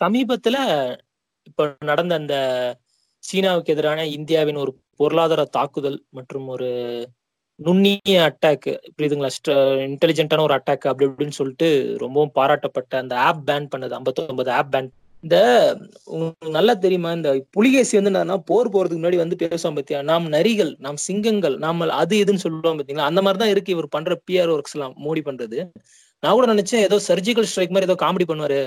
சமீபத்துல இப்ப நடந்த அந்த சீனாவுக்கு எதிரான இந்தியாவின் ஒரு பொருளாதார தாக்குதல் மற்றும் ஒரு நுண்ணிய அட்டாக் புரியுதுங்களா? இன்டெலிஜென்ட்டான ஒரு அட்டாக் அப்படி இப்படின்னு சொல்லிட்டு ரொம்பவும் பாராட்டப்பட்ட அந்த ஆப் பேன் பண்ணது 59 ஆப் பேன் இந்த உங்களுக்கு நல்லா தெரியுமா? இந்த புலிகேசி வந்து என்னன்னா போர் போறதுக்கு முன்னாடி வந்து பேசுவோம் பத்தியா? நாம் நரிகள் நாம் சிங்கங்கள் நாம அது இதுன்னு சொல்லுவோம் பாத்தீங்களா? அந்த மாதிரி தான் இருக்கு. இவர் பண்ற பிஆர் ஒர்க்ஸ் எல்லாம் மோடி பண்றது. நான் கூட நினைச்சேன் ஏதோ சர்ஜிக்கல் ஸ்ட்ரைக் மாதிரி ஏதோ காமெடி பண்ணுவாரு.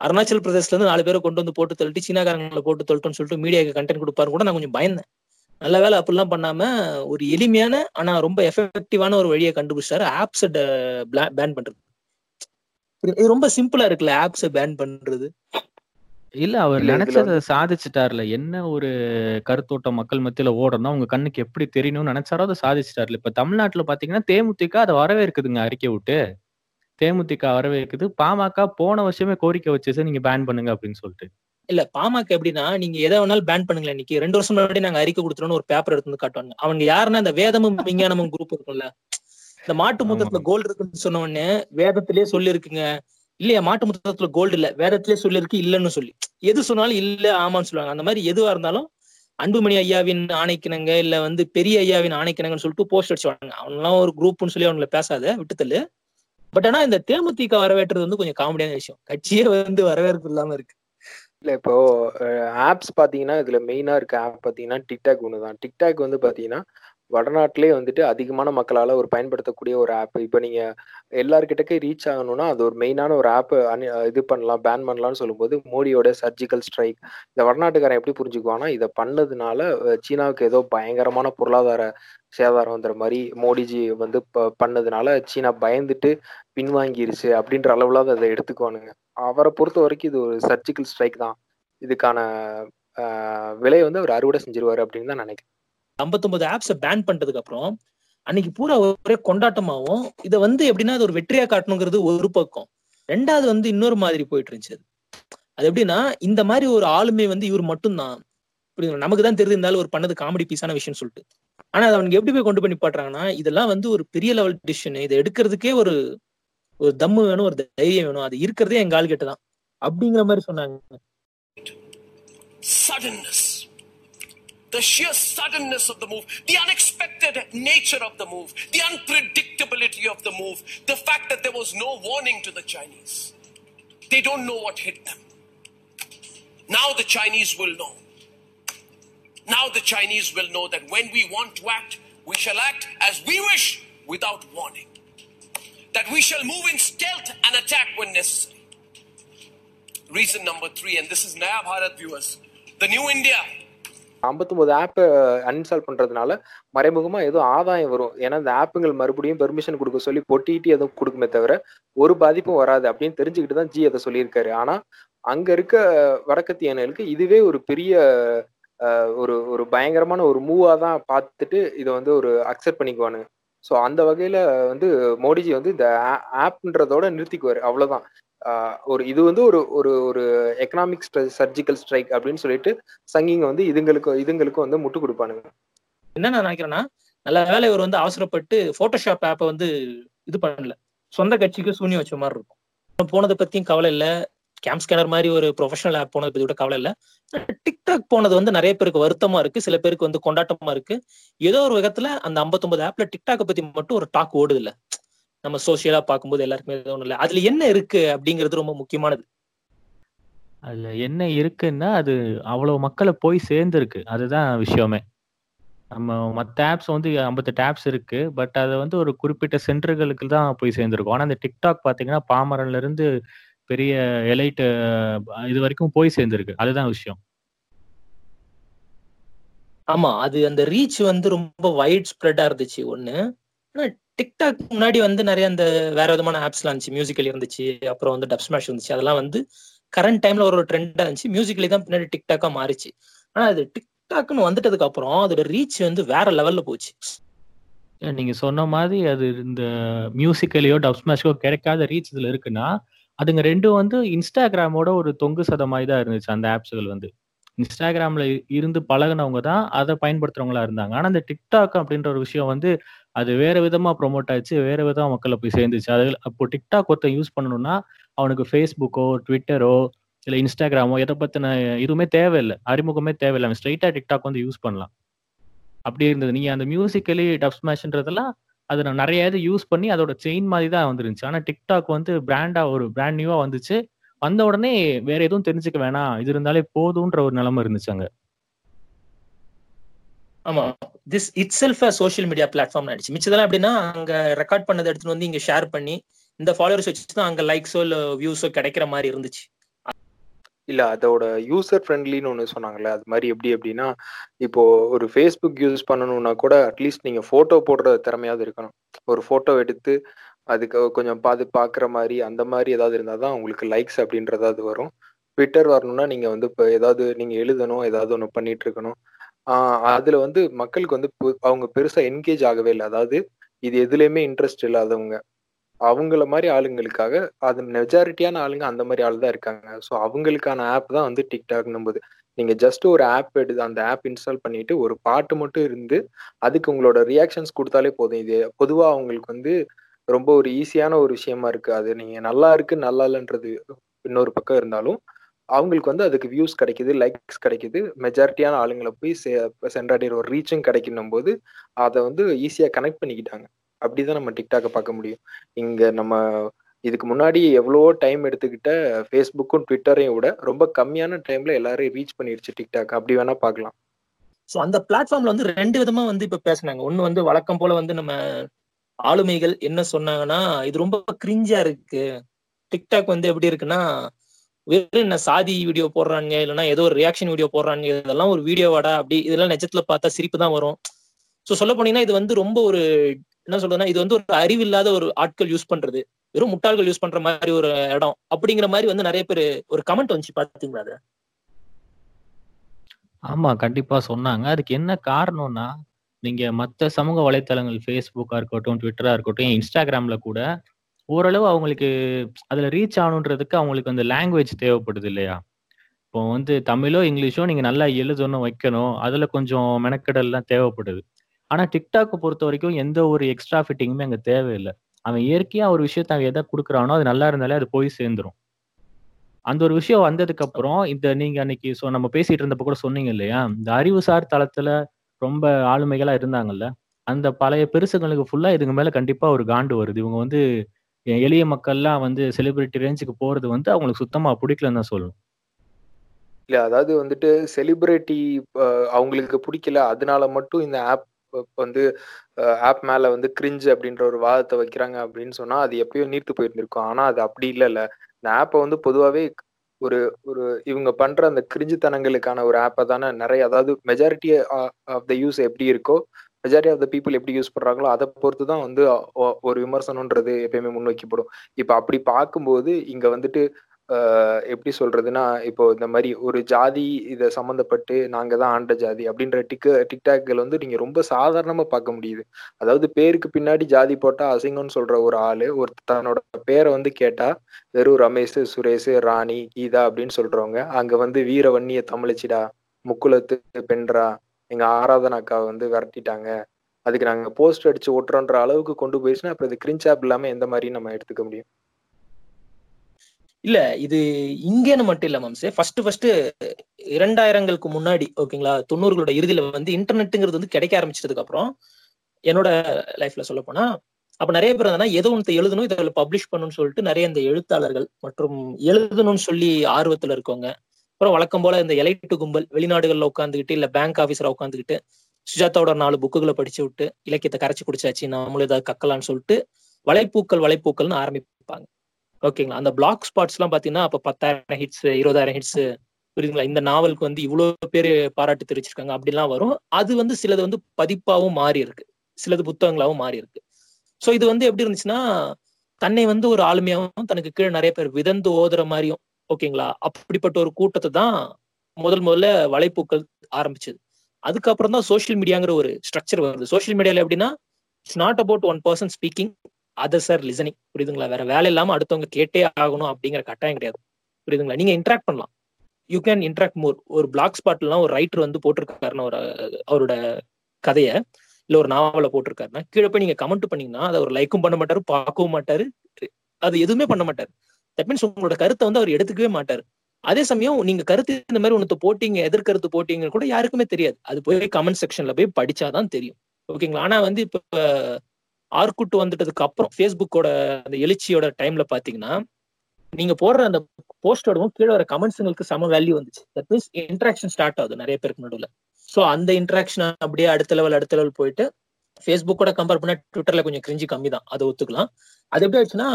அருணாச்சல் பிரதேஷ்ல இருந்து நாலு பேரை கொண்டு வந்து போட்டு தள்ளிட்டு சீனாக்காரங்களை போட்டு தள்ளிட்டோம்னு சொல்லிட்டு மீடியாக்கு கண்டென்ட் கொடுப்பாரு கூட நான் கொஞ்சம் பயந்தேன். நல்ல வேலை அப்படிலாம் பண்ணாம ஒரு எளிமையான ஆனா ரொம்ப எஃபெக்டிவான ஒரு வழியை கண்டுபிடிச்சாரு. ஆப்ஸ் பேன் பண்றது. இது ரொம்ப சிம்பிளா இருக்குல்ல ஆப்ஸ் பேன் பண்றது. இல்ல அவர் நினைச்சதை சாதிச்சிட்டார்ல. என்ன ஒரு கருத்தோட்டம் மக்கள் மத்தியில ஓடணும்? உங்க கண்ணுக்கு எப்படி தெரியணும்னு நினைச்சாரோ அதை சாதிச்சிட்டார்ல. இப்ப தமிழ்நாட்டுல பாத்தீங்கன்னா தேமுதிக அதை வரவேற்குதுங்க அறிக்கை விட்டு. தேமுதிக வரவேற்குது. பாமக போன வருஷமே கோரிக்கை வச்சு நீங்க பேன் பண்ணுங்க அப்படின்னு சொல்லிட்டு. இல்ல பாமக எப்படின்னா நீங்க எதை வேணாலும் பேன் பண்ணுங்களேன் இன்னைக்கு. ரெண்டு வருஷம் முன்னாடி நாங்க அறிக்கை கொடுத்துறோம்னு ஒரு பேப்பர் எடுத்து வந்து காட்டுவாங்க. அவங்க யாருன்னா இந்த வேதமும் விஞ்ஞானமும் குரூப் இருக்கும்ல. இந்த மாட்டு மூத்தத்துல கோல்டு இருக்குன்னு சொன்ன உடனே வேதத்திலேயே சொல்லி இருக்குங்க இல்லையா மாட்டு மூத்தத்துல கோல்டு இல்ல. வேதத்திலேயே சொல்லி இருக்கு இல்லன்னு சொல்லி. எது சொன்னாலும் இல்ல ஆமான்னு சொல்லுவாங்க. அந்த மாதிரி எதுவா இருந்தாலும் அன்புமணி ஐயாவின் ஆணைக்கிணங்க இல்ல வந்து பெரிய ஐயாவின் ஆணைக்கிணங்கன்னு சொல்லிட்டு போஸ்ட் அடிச்சுவாங்க அவங்களாம் ஒரு குரூப்னு சொல்லி அவங்கள பேசாத விட்டுத்தல்லு பட் ஆனா இந்த தேமுதிக வரவேற்றது வந்து கொஞ்சம் காமெடியான விஷயம். கட்சியே வந்து வரவேற்பு இல்லாம இருக்கு. இல்ல இப்போ ஆப்ஸ் பாத்தீங்கன்னா இதுல மெயினா இருக்க ஆப் பாத்தீங்கன்னா டிக்டாக் ஒண்ணுதான். டிக்டாக் வந்து பாத்தீங்கன்னா வடநாட்டிலே வந்துட்டு அதிகமான மக்களால ஒரு பயன்படுத்தக்கூடிய ஒரு ஆப் இப்போ நீங்க எல்லார்கிட்டக்கே ரீச் ஆகணும்னா அது ஒரு மெயினான ஒரு ஆப் இது பண்ணலாம் பேன் பண்ணலாம்னு சொல்லும்போது மோடியோட சர்ஜிக்கல் ஸ்ட்ரைக் இந்த வடநாட்டுக்காரன் எப்படி புரிஞ்சுக்குவான்னா இதை பண்ணதுனால சீனாவுக்கு ஏதோ பயங்கரமான பொருளாதார சேதாரம் வந்துற மாதிரி மோடிஜி வந்து ப- பண்ணதுனால சீனா பயந்துட்டு பின்வாங்கிருச்சு அப்படின்ற அளவுல அதை எடுத்துக்குவானுங்க. அவரை பொறுத்த வரைக்கும் இது ஒரு சர்ஜிக்கல் ஸ்ட்ரைக் தான். இதுக்கான விலை விலையை வந்து அவர் அறுவடை செஞ்சிருவாரு அப்படின்னு தான் நினைக்கிறேன். 59 ஆப்ஸை பேன் பண்றதுக்கு அப்புறம் அன்னைக்கு பூரா ஒரே கொண்டாட்டமாவும் இதை வந்து எப்படின்னா அது ஒரு வெற்றியா காட்டணுங்கிறது ஒரு பக்கம். ரெண்டாவது வந்து இன்னொரு மாதிரி போயிட்டு இருந்துச்சு அது. அது எப்படின்னா இந்த மாதிரி ஒரு ஆளுமை வந்து இவர் மட்டும்தான். புரியுதுங்களா? நமக்கு தான் தெரிஞ்சு இருந்தாலும் ஒரு பண்ணது காமெடி பீஸான விஷயம்னு சொல்லிட்டு. ஆனா அதை அவனுக்கு எப்படி போய் கொண்டு போய் பாடுறாங்கன்னா இதெல்லாம் வந்து ஒரு பெரிய லெவல் டிசிஷன் இதை எடுக்கிறதுக்கே ஒரு ஒரு தம்மு வேணும் ஒரு தைரியம் வேணும். அது இருக்கிறதே எங்க ஆள் கிட்ட தான். அப்படிங்கிற மாதிரி சொன்னாங்க. The sheer suddenness of the move, the unexpected nature of the move, the unpredictability of the move, the fact that there was no warning to the Chinese. They don't know what hit them. Now the Chinese will know. Now the Chinese will know that when we want to act, we shall act as we wish without warning. That we shall move in stealth and attack when necessary. Reason number three, and this is Naya Bharat viewers, the new India 59 ஆப்பை uninstall பண்றதுனால மறைமுகமா ஏதோ ஆதாயம் வரும். ஏன்னா இந்த ஆப்புங்கள் மறுபடியும் permission கொடுக்க சொல்லி பொட்டிட்டு எதுவும் கொடுக்குமே தவிர ஒரு பாதிப்பும் வராது அப்படின்னு தெரிஞ்சுக்கிட்டு தான் ஜி அதை சொல்லியிருக்காரு. ஆனா அங்க இருக்க வடக்கத்தியர்களுக்கு இதுவே ஒரு பெரிய அஹ், ஒரு ஒரு பயங்கரமான ஒரு மூவாக தான் பார்த்துட்டு இதை வந்து ஒரு அக்செப்ட் பண்ணிக்குவானுங்க. ஸோ அந்த வகையில வந்து மோடிஜி வந்து இந்த ஆப்ன்றதோட நிறுத்திக்குவாரு. அவ்வளவுதான். ஒரு இது வந்து ஒரு ஒரு ஒரு எக்கனாமிக் சர்ஜிக்கல் ஸ்ட்ரைக் அப்படின்னு சொல்லிட்டு சங்கிங்க வந்து இதுங்களுக்கு இதுங்களுக்கும் வந்து முட்டு கொடுப்பானுங்க. என்ன நான் நினைக்கிறேன்னா நல்ல வேலை இவர் வந்து அவசரப்பட்டு போட்டோஷாப் ஆப்பை வந்து இது பண்ணல. சொந்த கட்சிக்கு சூன்யம் வச்ச மாதிரி இருக்கும். போனதை பத்தியும் கவலை இல்ல. கேம் ஸ்கேனர் மாதிரி ஒரு ப்ரொஃபஷனல் ஆப் போனதை பத்தி கூட கவலை இல்ல. டிக்டாக் போனது வந்து நிறைய பேருக்கு வருத்தமா இருக்கு. சில பேருக்கு வந்து கொண்டாட்டமா இருக்கு. ஏதோ ஒரு விதத்துல அந்த 59 ஆப்ல டிக்டாக்கை பத்தி மட்டும் ஒரு டாக் ஓடுது இல்ல. நம்ம சோசியலா பார்க்கும்போது எல்லாருக்குமே எதுவும் இல்ல அதுல என்ன இருக்கு அப்படிங்கிறது ரொம்ப முக்கியமானது. அதுல என்ன இருக்குன்னா அது அவ்வளவு மக்களை போய் சேர்ந்துருக்கு. அதுதான் விஷயமே. நம்ம மற்ற ஆப்ஸ் வந்து ஐம்பத்தெட்டு ஆப்ஸ் இருக்கு. பட் அது வந்து ஒரு குறிப்பிட்ட சென்டர்களுக்கு தான் போய் சேர்ந்துருக்கும். ஆனா இந்த டிக்டாக் பாத்தீங்கன்னா பாமரன்ல இருந்து பெரிய எலைட் இது வரைக்கும் போய் சேர்ந்துருக்கு. அதுதான் விஷயம். ஆமா அது அந்த ரீச் வந்து ரொம்ப வைட் ஸ்ப்ரெட்டா இருந்துச்சு ஒண்ணு. ஆனா டிக்டாக் முன்னாடி வந்து நிறைய அந்த வேற விதமான ஆப்ஸ்லாம் இருந்துச்சு. மியூசிக்கல் இருந்துச்சு அப்புறம் வந்து டப் ஸ்மாஷ் இருந்துச்சு. அதெல்லாம் வந்து கரண்ட் டைம்ல ஒரு ட்ரெண்டா இருந்துச்சு. மியூசிக்கலி தான் பின்னாடி டிக்டாக்கா மாறிச்சு. ஆனா அது டிக்டாக்னு வந்துட்டதுக்கு அப்புறம் அதோட ரீச் வந்து வேற லெவல்ல போச்சு. நீங்க சொன்ன மாதிரி அது இந்த மியூசிக்கலையோ டப் ஸ்மாஷோ கிடைக்காத ரீச் இதுல இருக்குன்னா அதுங்க ரெண்டும் வந்து இன்ஸ்டாகிராமோட ஒரு தொங்கு சதமாய் தான் இருந்துச்சு அந்த ஆப்ஸ்கள் வந்து. இன்ஸ்டாகிராம்ல இருந்து பழகுனவங்க தான் அதை பயன்படுத்துறவங்களா இருந்தாங்க. ஆனா இந்த டிக்டாக் அப்படின்ற ஒரு விஷயம் வந்து அது வேற விதமா ப்ரொமோட் ஆச்சு வேற விதமா மக்களை போய் சேர்ந்துச்சு. அது அப்போ டிக்டாக் ஒருத்தன் யூஸ் பண்ணணும்னா அவனுக்கு ஃபேஸ்புக்கோ ட்விட்டரோ இல்லை இன்ஸ்டாகிராமோ எதை பத்தின எதுவுமே தேவையில்லை. அறிமுகமே தேவையில்லை. அவன் ஸ்ட்ரைட்டா டிக்டாக் வந்து யூஸ் பண்ணலாம். அப்படி இருந்தது. நீங்க அந்த மியூசிக்கலி டப் ஸ்மேஷ்ன்றதெல்லாம் அது நான் நிறைய இது யூஸ் பண்ணி அதோட செயின் மாதிரி தான் வந்துருந்துச்சு. ஆனா டிக்டாக் வந்து பிராண்டா ஒரு பிராண்ட் நியூவா வந்துச்சு. வந்த உடனே வேற எதுவும் தெரிஞ்சுக்க வேணாம். இது இருந்தாலே போதும்ன்ற ஒரு நிலைமை இருந்துச்சு அங்கே. ஆமா. This itself social media platform ஆயிடுச்சு மிச்சதெல்லாம் எப்படின்னா அங்க ரெக்கார்ட் பண்ணதை எடுத்துட்டு வந்து இங்க ஷேர் பண்ணி இந்த ஃபாலோவர்ஸ் வச்சு தான் அங்க லைக்ஸோ இல்ல வியூஸோ கிடைக்கிற மாதிரி இருந்துச்சு. இல்ல அதோட யூசர் ஃப்ரெண்ட்லின்னு ஒன்று சொன்னாங்கல்ல அது மாதிரி எப்படி அப்படின்னா இப்போ ஒரு ஃபேஸ்புக் யூஸ் பண்ணணும்னா கூட அட்லீஸ்ட் நீங்க போட்டோ போடுற திறமையாவது இருக்கணும். ஒரு போட்டோ எடுத்து அதுக்கு கொஞ்சம் பார்த்து பார்க்குற மாதிரி அந்த மாதிரி ஏதாவது இருந்தால் தான் உங்களுக்கு லைக்ஸ் அப்படின்றதாவது வரும். ட்விட்டர் வரணும்னா நீங்கள் வந்து இப்போ ஏதாவது நீங்கள் எழுதணும் ஏதாவது ஒன்று பண்ணிட்டு இருக்கணும். அதில் வந்து மக்களுக்கு வந்து பு- அவங்க பெருசாக என்கேஜ் ஆகவே இல்லை. அதாவது இது எதுலேயுமே இன்ட்ரெஸ்ட் இல்லாதவங்க. அவங்கள மாதிரி ஆளுங்களுக்காக அது மெஜாரிட்டியான ஆளுங்க அந்த மாதிரி ஆள் தான் இருக்காங்க. ஸோ அவங்களுக்கான ஆப் தான் வந்து டிக்டாக்னும் போது நீங்கள் ஜஸ்ட் ஒரு ஆப் எடுத்து அந்த ஆப் இன்ஸ்டால் பண்ணிட்டு ஒரு பாட்டு மட்டும் இருந்து அதுக்கு உங்களோட ரியாக்ஷன்ஸ் கொடுத்தாலே போதும். இது பொதுவாக அவங்களுக்கு வந்து ரொம்ப ஒரு ஈஸியான ஒரு விஷயமா இருக்கு. அது நீங்கள் நல்லா இருக்கு நல்லா இல்லைன்றது இன்னொரு பக்கம் இருந்தாலும் அவங்களுக்கு வந்து அதுக்கு வியூஸ் கிடைக்குது லைக்ஸ் கிடைக்குது. மெஜாரிட்டியான ஆளுங்களை போய் செ- சென்றடைகிற ஒரு ரீச்சும் கிடைக்கணும் போது அதை வந்து ஈஸியாக கனெக்ட் பண்ணிக்கிட்டாங்க. அப்படிதான் நம்ம டிக்டாக்கை பார்க்க முடியும். இங்க நம்ம இதுக்கு முன்னாடி எவ்வளவோ டைம் எடுத்துக்கிட்ட ஃபேஸ்புக்கும் ட்விட்டரையும் விட ரொம்ப கம்மியான டைம்ல எல்லாரையும் ரீச் பண்ணிருச்சு டிக்டாக் அப்படி வேணா பார்க்கலாம். ஸோ அந்த பிளாட்ஃபார்ம்ல வந்து ரெண்டு விதமா வந்து இப்ப பேசுனாங்க. ஒண்ணு வந்து வழக்கம் போல வந்து நம்ம ஆளுமைகள் என்ன சொன்னாங்கன்னா இது ரொம்ப கிரிஞ்சா இருக்கு. டிக்டாக் வந்து எப்படி இருக்குன்னா வெறும் என்ன சாதி வீடியோ போடுறாங்க இல்லைன்னா ஏதோ ஒரு ரியாக்ஷன் வீடியோ போடுறாங்க இதெல்லாம் ஒரு வீடியோவாடா அப்படி இதெல்லாம் நிஜத்துல பார்த்தா சிரிப்பு தான் வரும். ஸோ சொல்ல போனீங்கன்னா இது வந்து ரொம்ப ஒரு என்ன சொல்றதுன்னா இது வந்து ஒரு அறிவில்லாத ஒரு ஆட்கள் யூஸ் பண்றது. வெறும் முட்டாள்கள் யூஸ் பண்ற மாதிரி ஒரு இடம். அப்படிங்கிற மாதிரி வந்து நிறைய பேர் ஒரு கமெண்ட் வந்துச்சு பாத்தீங்களா அது? ஆமா கண்டிப்பா சொன்னாங்க. அதுக்கு என்ன காரணம்னா நீங்க மத்த சமூக வலைத்தளங்கள் ஃபேஸ்புக்கா இருக்கட்டும் ட்விட்டரா இருக்கட்டும் இன்ஸ்டாகிராம்ல கூட ஓரளவு அவங்களுக்கு அதில் ரீச் ஆகணுன்றதுக்கு அவங்களுக்கு அந்த லாங்குவேஜ் தேவைப்படுது இல்லையா? இப்போ வந்து தமிழோ இங்கிலீஷோ நீங்கள் நல்லா எழுதணும் வைக்கணும். அதில் கொஞ்சம் மெனக்கெடல்லாம் தேவைப்படுது. ஆனால் டிக்டாக்கை பொறுத்த வரைக்கும் எந்த ஒரு எக்ஸ்ட்ரா ஃபிட்டிங்குமே அங்கே தேவையில்லை. அவன் இயற்கையாக ஒரு விஷயத்த அவன் எதை கொடுக்குறானோ அது நல்லா இருந்தாலே அது போய் சேர்ந்துரும். அந்த ஒரு விஷயம் வந்ததுக்கு அப்புறம் இந்த நீங்க அன்னைக்கு ஸோ நம்ம பேசிட்டு இருந்தப்ப கூட சொன்னீங்க இல்லையா? இந்த அறிவுசார் தளத்துல ரொம்ப ஆளுமைகளா இருந்தாங்கல்ல? அந்த பழைய பெருசுங்களுக்கு ஃபுல்லா இதுக்கு மேல கண்டிப்பா ஒரு காண்டு வருது. இவங்க வந்து எளிய மக்கள்லாம் வந்து செலிபிரிட்டி ரேஞ்சுக்கு போறது வந்து அவங்களுக்கு சுத்தமா பிடிக்கலன்னு தான் சொல்லணும். இல்ல அதாவது வந்துட்டு செலிபிரிட்டி அவங்களுக்கு பிடிக்கல அதனால மட்டும் இந்த ஆப் வந்து ஆப் மேல வந்து கிரிஞ்சு அப்படின்ற ஒரு வாதத்தை வைக்கிறாங்க அப்படின்னு சொன்னா அது எப்பயோ நீர்த்து போயிருந்திருக்கும். ஆனா அது அப்படி இல்லைல்ல. இந்த ஆப்பை வந்து பொதுவாகவே ஒரு ஒரு இவங்க பண்ற அந்த கிரிஞ்சுத்தனங்களுக்கான ஒரு ஆப்பை தானே நிறைய அதாவது மெஜாரிட்டி ஆஃப் த யூஸ் எப்படி இருக்கோ மெஜாரிட்டி ஆஃப் த பீப்புள் எப்படி யூஸ் பண்ணுறாங்களோ அதை பொறுத்து தான் வந்து ஒரு விமர்சனம்ன்றது எப்பயுமே முன்வைக்கப்படும். இப்போ அப்படி பார்க்கும்போது இங்கே வந்துட்டு எப்படி சொல்றதுன்னா இப்போ இந்த மாதிரி ஒரு ஜாதி இதை சம்மந்தப்பட்டு நாங்க தான் ஆண்ட ஜாதி அப்படின்ற டிக் டிக்டாக்கள் வந்து நீங்க ரொம்ப சாதாரணமா பார்க்க முடியுது. அதாவது பேருக்கு பின்னாடி ஜாதி போட்டா அசிங்கம்னு சொல்ற ஒரு ஆளு ஒரு தன்னோட பேரை வந்து கேட்டா வெறும் ரமேஷ் சுரேஷ் ராணி கீதா அப்படின்னு சொல்றவங்க அங்க வந்து வீர வன்னியை தமிழச்சிடா முக்குலத்து பெண்றா எங்கள் ஆராதனா அக்காவை வந்து விரட்டிட்டாங்க. அதுக்கு நாங்கள் போஸ்ட் அடிச்சு ஓட்டுறோன்ற அளவுக்கு கொண்டு போயிடுச்சுன்னா அப்புறம் இது கிரிஞ்ச் ஆப் எந்த மாதிரி நம்ம எடுத்துக்க முடியும். இல்ல இது இங்கேன்னு மட்டும் இல்ல மம்சே ஃபர்ஸ்ட் ஃபர்ஸ்ட் இரண்டாயிரங்களுக்கு முன்னாடி ஓகேங்களா தொண்ணூறுகளோட இறுதியில வந்து இன்டர்நெட்டுங்கிறது வந்து கிடைக்க ஆரம்பிச்சதுக்கு அப்புறம் என்னோட லைஃப்ல சொல்ல போனா அப்ப நிறைய பேர் என்னன்னா ஏதோ ஒன்று எழுதணும் இதில் பப்ளிஷ் பண்ணணும்னு சொல்லிட்டு நிறைய இந்த எழுத்தாளர்கள் மற்றும் எழுதணும்னு சொல்லி ஆர்வத்துல இருக்கவங்க அப்புறம் வழக்கம் போல இந்த எலைட்டு கும்பல் வெளிநாடுகள்ல உட்காந்துக்கிட்டு இல்ல பேங்க் ஆபீஸ்ல உட்காந்துக்கிட்டு சுஜாதாவோட நாலு புக்குகளை படிச்சு விட்டு இலக்கியத்தை கரைச்சி குடிச்சாச்சு நம்மளும் ஏதாவது கக்கலான்னு சொல்லிட்டு வலைப்பூக்கள் வலைப்பூக்கள்னு ஆரம்பிப்பாங்க. ஓகேங்களா அந்த பிளாக் ஸ்பாட்ஸ் எல்லாம் பாத்தீங்கன்னா அப்ப பத்தாயிரம் ஹிட்ஸ் இருபதாயிரம் ஹிட்ஸ் புரியுதுங்களா? இந்த நாவலுக்கு வந்து இவ்வளவு பேர் பாராட்டு தெரிவிச்சிருக்காங்க. அப்படிலாம் வரும். அது வந்து சிலது வந்து பதிப்பாவும் மாறி இருக்கு. சிலது புத்தகங்களாவும் மாறி இருக்கு. சோ இது வந்து எப்படி இருந்துச்சுன்னா தன்னை வந்து ஒரு ஆளுமையாகவும் தனக்கு கீழே நிறைய பேர் விதந்து ஓதுற மாதிரியும் ஓகேங்களா? அப்படிப்பட்ட ஒரு கூட்டத்தை தான் முதல் முதல்ல வலைப்பூக்கள் ஆரம்பிச்சது. அதுக்கப்புறம் தான் சோஷியல் மீடியாங்கிற ஒரு ஸ்ட்ரக்சர் வருது. சோஷியல் மீடியால எப்படின்னா it's not about one person speaking others are listening புரியுதுங்களா? வேற வேலை இல்லாம அடுத்தவங்க கேட்டே ஆகணும் அப்படிங்கிற கட்டாயம் கிடையாது. புரியுதுங்களா? நீங்க இன்ட்ராக்ட் பண்ணலாம். யூ கேன் இன்ட்ராக்ட் மோர் ஒரு பிளாக் ஸ்பாட்லாம் ஒரு ரைட்டர் வந்து போட்டிருக்காருன்னு ஒரு அவரோட கதையை இல்ல ஒரு நாவலை போட்டிருக்காருன்னா கீழே போய் நீங்க கமெண்ட் பண்ணீங்கன்னா அதை அவர் லைக்கும் பண்ண மாட்டாரு பார்க்கவும் மாட்டாரு அது எதுவுமே பண்ண மாட்டாரு. தட் மீன்ஸ் உங்களோட கருத்தை வந்து அவர் எடுத்துக்கவே மாட்டார். அதே சமயம் நீங்க கருத்து இந்த மாதிரி ஒன்று போட்டீங்க எதிர்கருத்து போட்டீங்கன்னு கூட யாருக்குமே தெரியாது. அது போய் கமெண்ட் செக்ஷன்ல போய் படிச்சாதான் தெரியும். ஓகேங்களா ஆனா வந்து இப்ப ஆர்குட் வந்துட்டதுக்கு அப்புறம் ஃபேஸ்புக்கோட அந்த எழுச்சியோட டைம்ல பாத்தீங்கன்னா நீங்க போடுற அந்த போஸ்டோடவும் கீழே வர கமெண்ட்ஸுங்களுக்கு சம வேல்யூ வந்துச்சு. தட் மீன்ஸ் இன்ட்ராக்ஷன் ஸ்டார்ட் ஆகுது நிறைய பேருக்கு நடுவில். ஸோ அந்த இன்ட்ராக்ஷன் அப்படியே அடுத்த லெவல் அடுத்த லெவல் போயிட்டு ஃபேஸ்புக்கோட கம்பேர் பண்ணா ட்விட்டர்ல கொஞ்சம் கிரிஞ்சி கம்மி தான் அதை ஒத்துக்கலாம். அது எப்படி ஆச்சுன்னா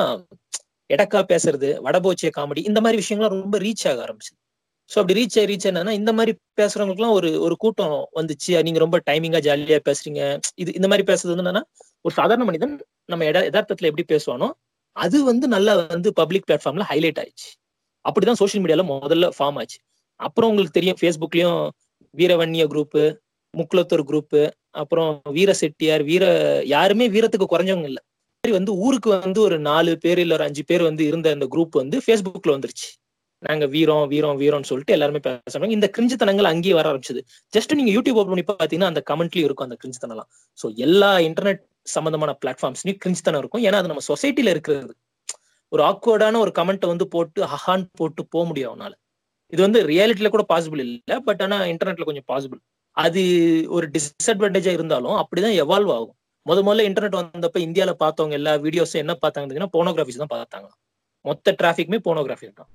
எடக்கா பேசுறது வடபோச்சிய காமெடி இந்த மாதிரி விஷயங்கள்லாம் ரொம்ப ரீச் ஆக ஆரம்பிச்சு ஸோ அப்படி ரீச் ஆகி ரீச் என்னன்னா இந்த மாதிரி பேசுறவங்களுக்குலாம் ஒரு ஒரு கூட்டம் வந்துச்சு. நீங்க ரொம்ப டைமிங்கா ஜாலியா பேசுறீங்க. இது இந்த மாதிரி பேசுறது வந்து என்னன்னா ஒரு சாதாரண மனிதன் நம்ம எட யதார்த்தத்துல எப்படி பேசுவானோ அது வந்து நல்லா வந்து பப்ளிக் பிளாட்ஃபார்ம்ல ஹைலைட் ஆயிடுச்சு. அப்படிதான் சோஷியல் மீடியால முதல்ல ஃபார்ம் ஆச்சு. அப்புறம் உங்களுக்கு தெரியும் ஃபேஸ்புக்லயும் வீரவன்னிய குரூப்பு முக்குலத்தூர் குரூப்பு அப்புறம் வீர செட்டியார் வீர யாருமே வீரத்துக்கு குறைஞ்சவங்க இல்லை. மாதிரி வந்து ஊருக்கு வந்து ஒரு நாலு பேர் இல்ல ஒரு அஞ்சு பேர் வந்து இருந்த அந்த குரூப் வந்து ஃபேஸ்புக்ல வந்துருச்சு. நாங்க வீரம் வீரம் வீரம்னு சொல்லிட்டு எல்லாருமே பேசுறாங்க. இந்த கிரிஞ்சுத்தனங்கள் அங்கேயே வர ஆரம்பிச்சது. ஜஸ்ட் நீங்க யூடியூப் ஓப்பன் பண்ணி பாத்தீங்கன்னா அந்த கமெண்ட்லயும் இருக்கும் அந்த கிரிஞ்சுத்தனம்லாம் சோ எல்லா இன்டர்நெட் சம்பந்தமான பிளாட்ஃபார்ம்ஸ்லயும் கிரிஞ்சுத்தனம் இருக்கும். ஏன்னா அது நம்ம சொசைட்டில இருக்கிறது. ஒரு ஆக்வர்டான ஒரு கமெண்ட்டை வந்து போட்டு ஹஹான் போட்டு போக முடியும் அவனால. இது வந்து ரியாலிட்டியில கூட பாசிபிள் இல்லை பட் ஆனா இன்டர்நெட்ல கொஞ்சம் பாசிபிள் அது ஒரு டிஸ்அட்வான்டேஜா இருந்தாலும் அப்படிதான் எவால்வ் ஆகும். முத முதல்ல இன்டர்நெட் வந்தப்ப இந்தியாவில் பார்த்தவங்க எல்லா வீடியோஸும் என்ன பார்த்தாங்கன்னா போனோகிராஃபிஸ் தான் பார்த்தாங்க. மொத்த டிராஃபிக்குமே போனோகிராஃபி தான்.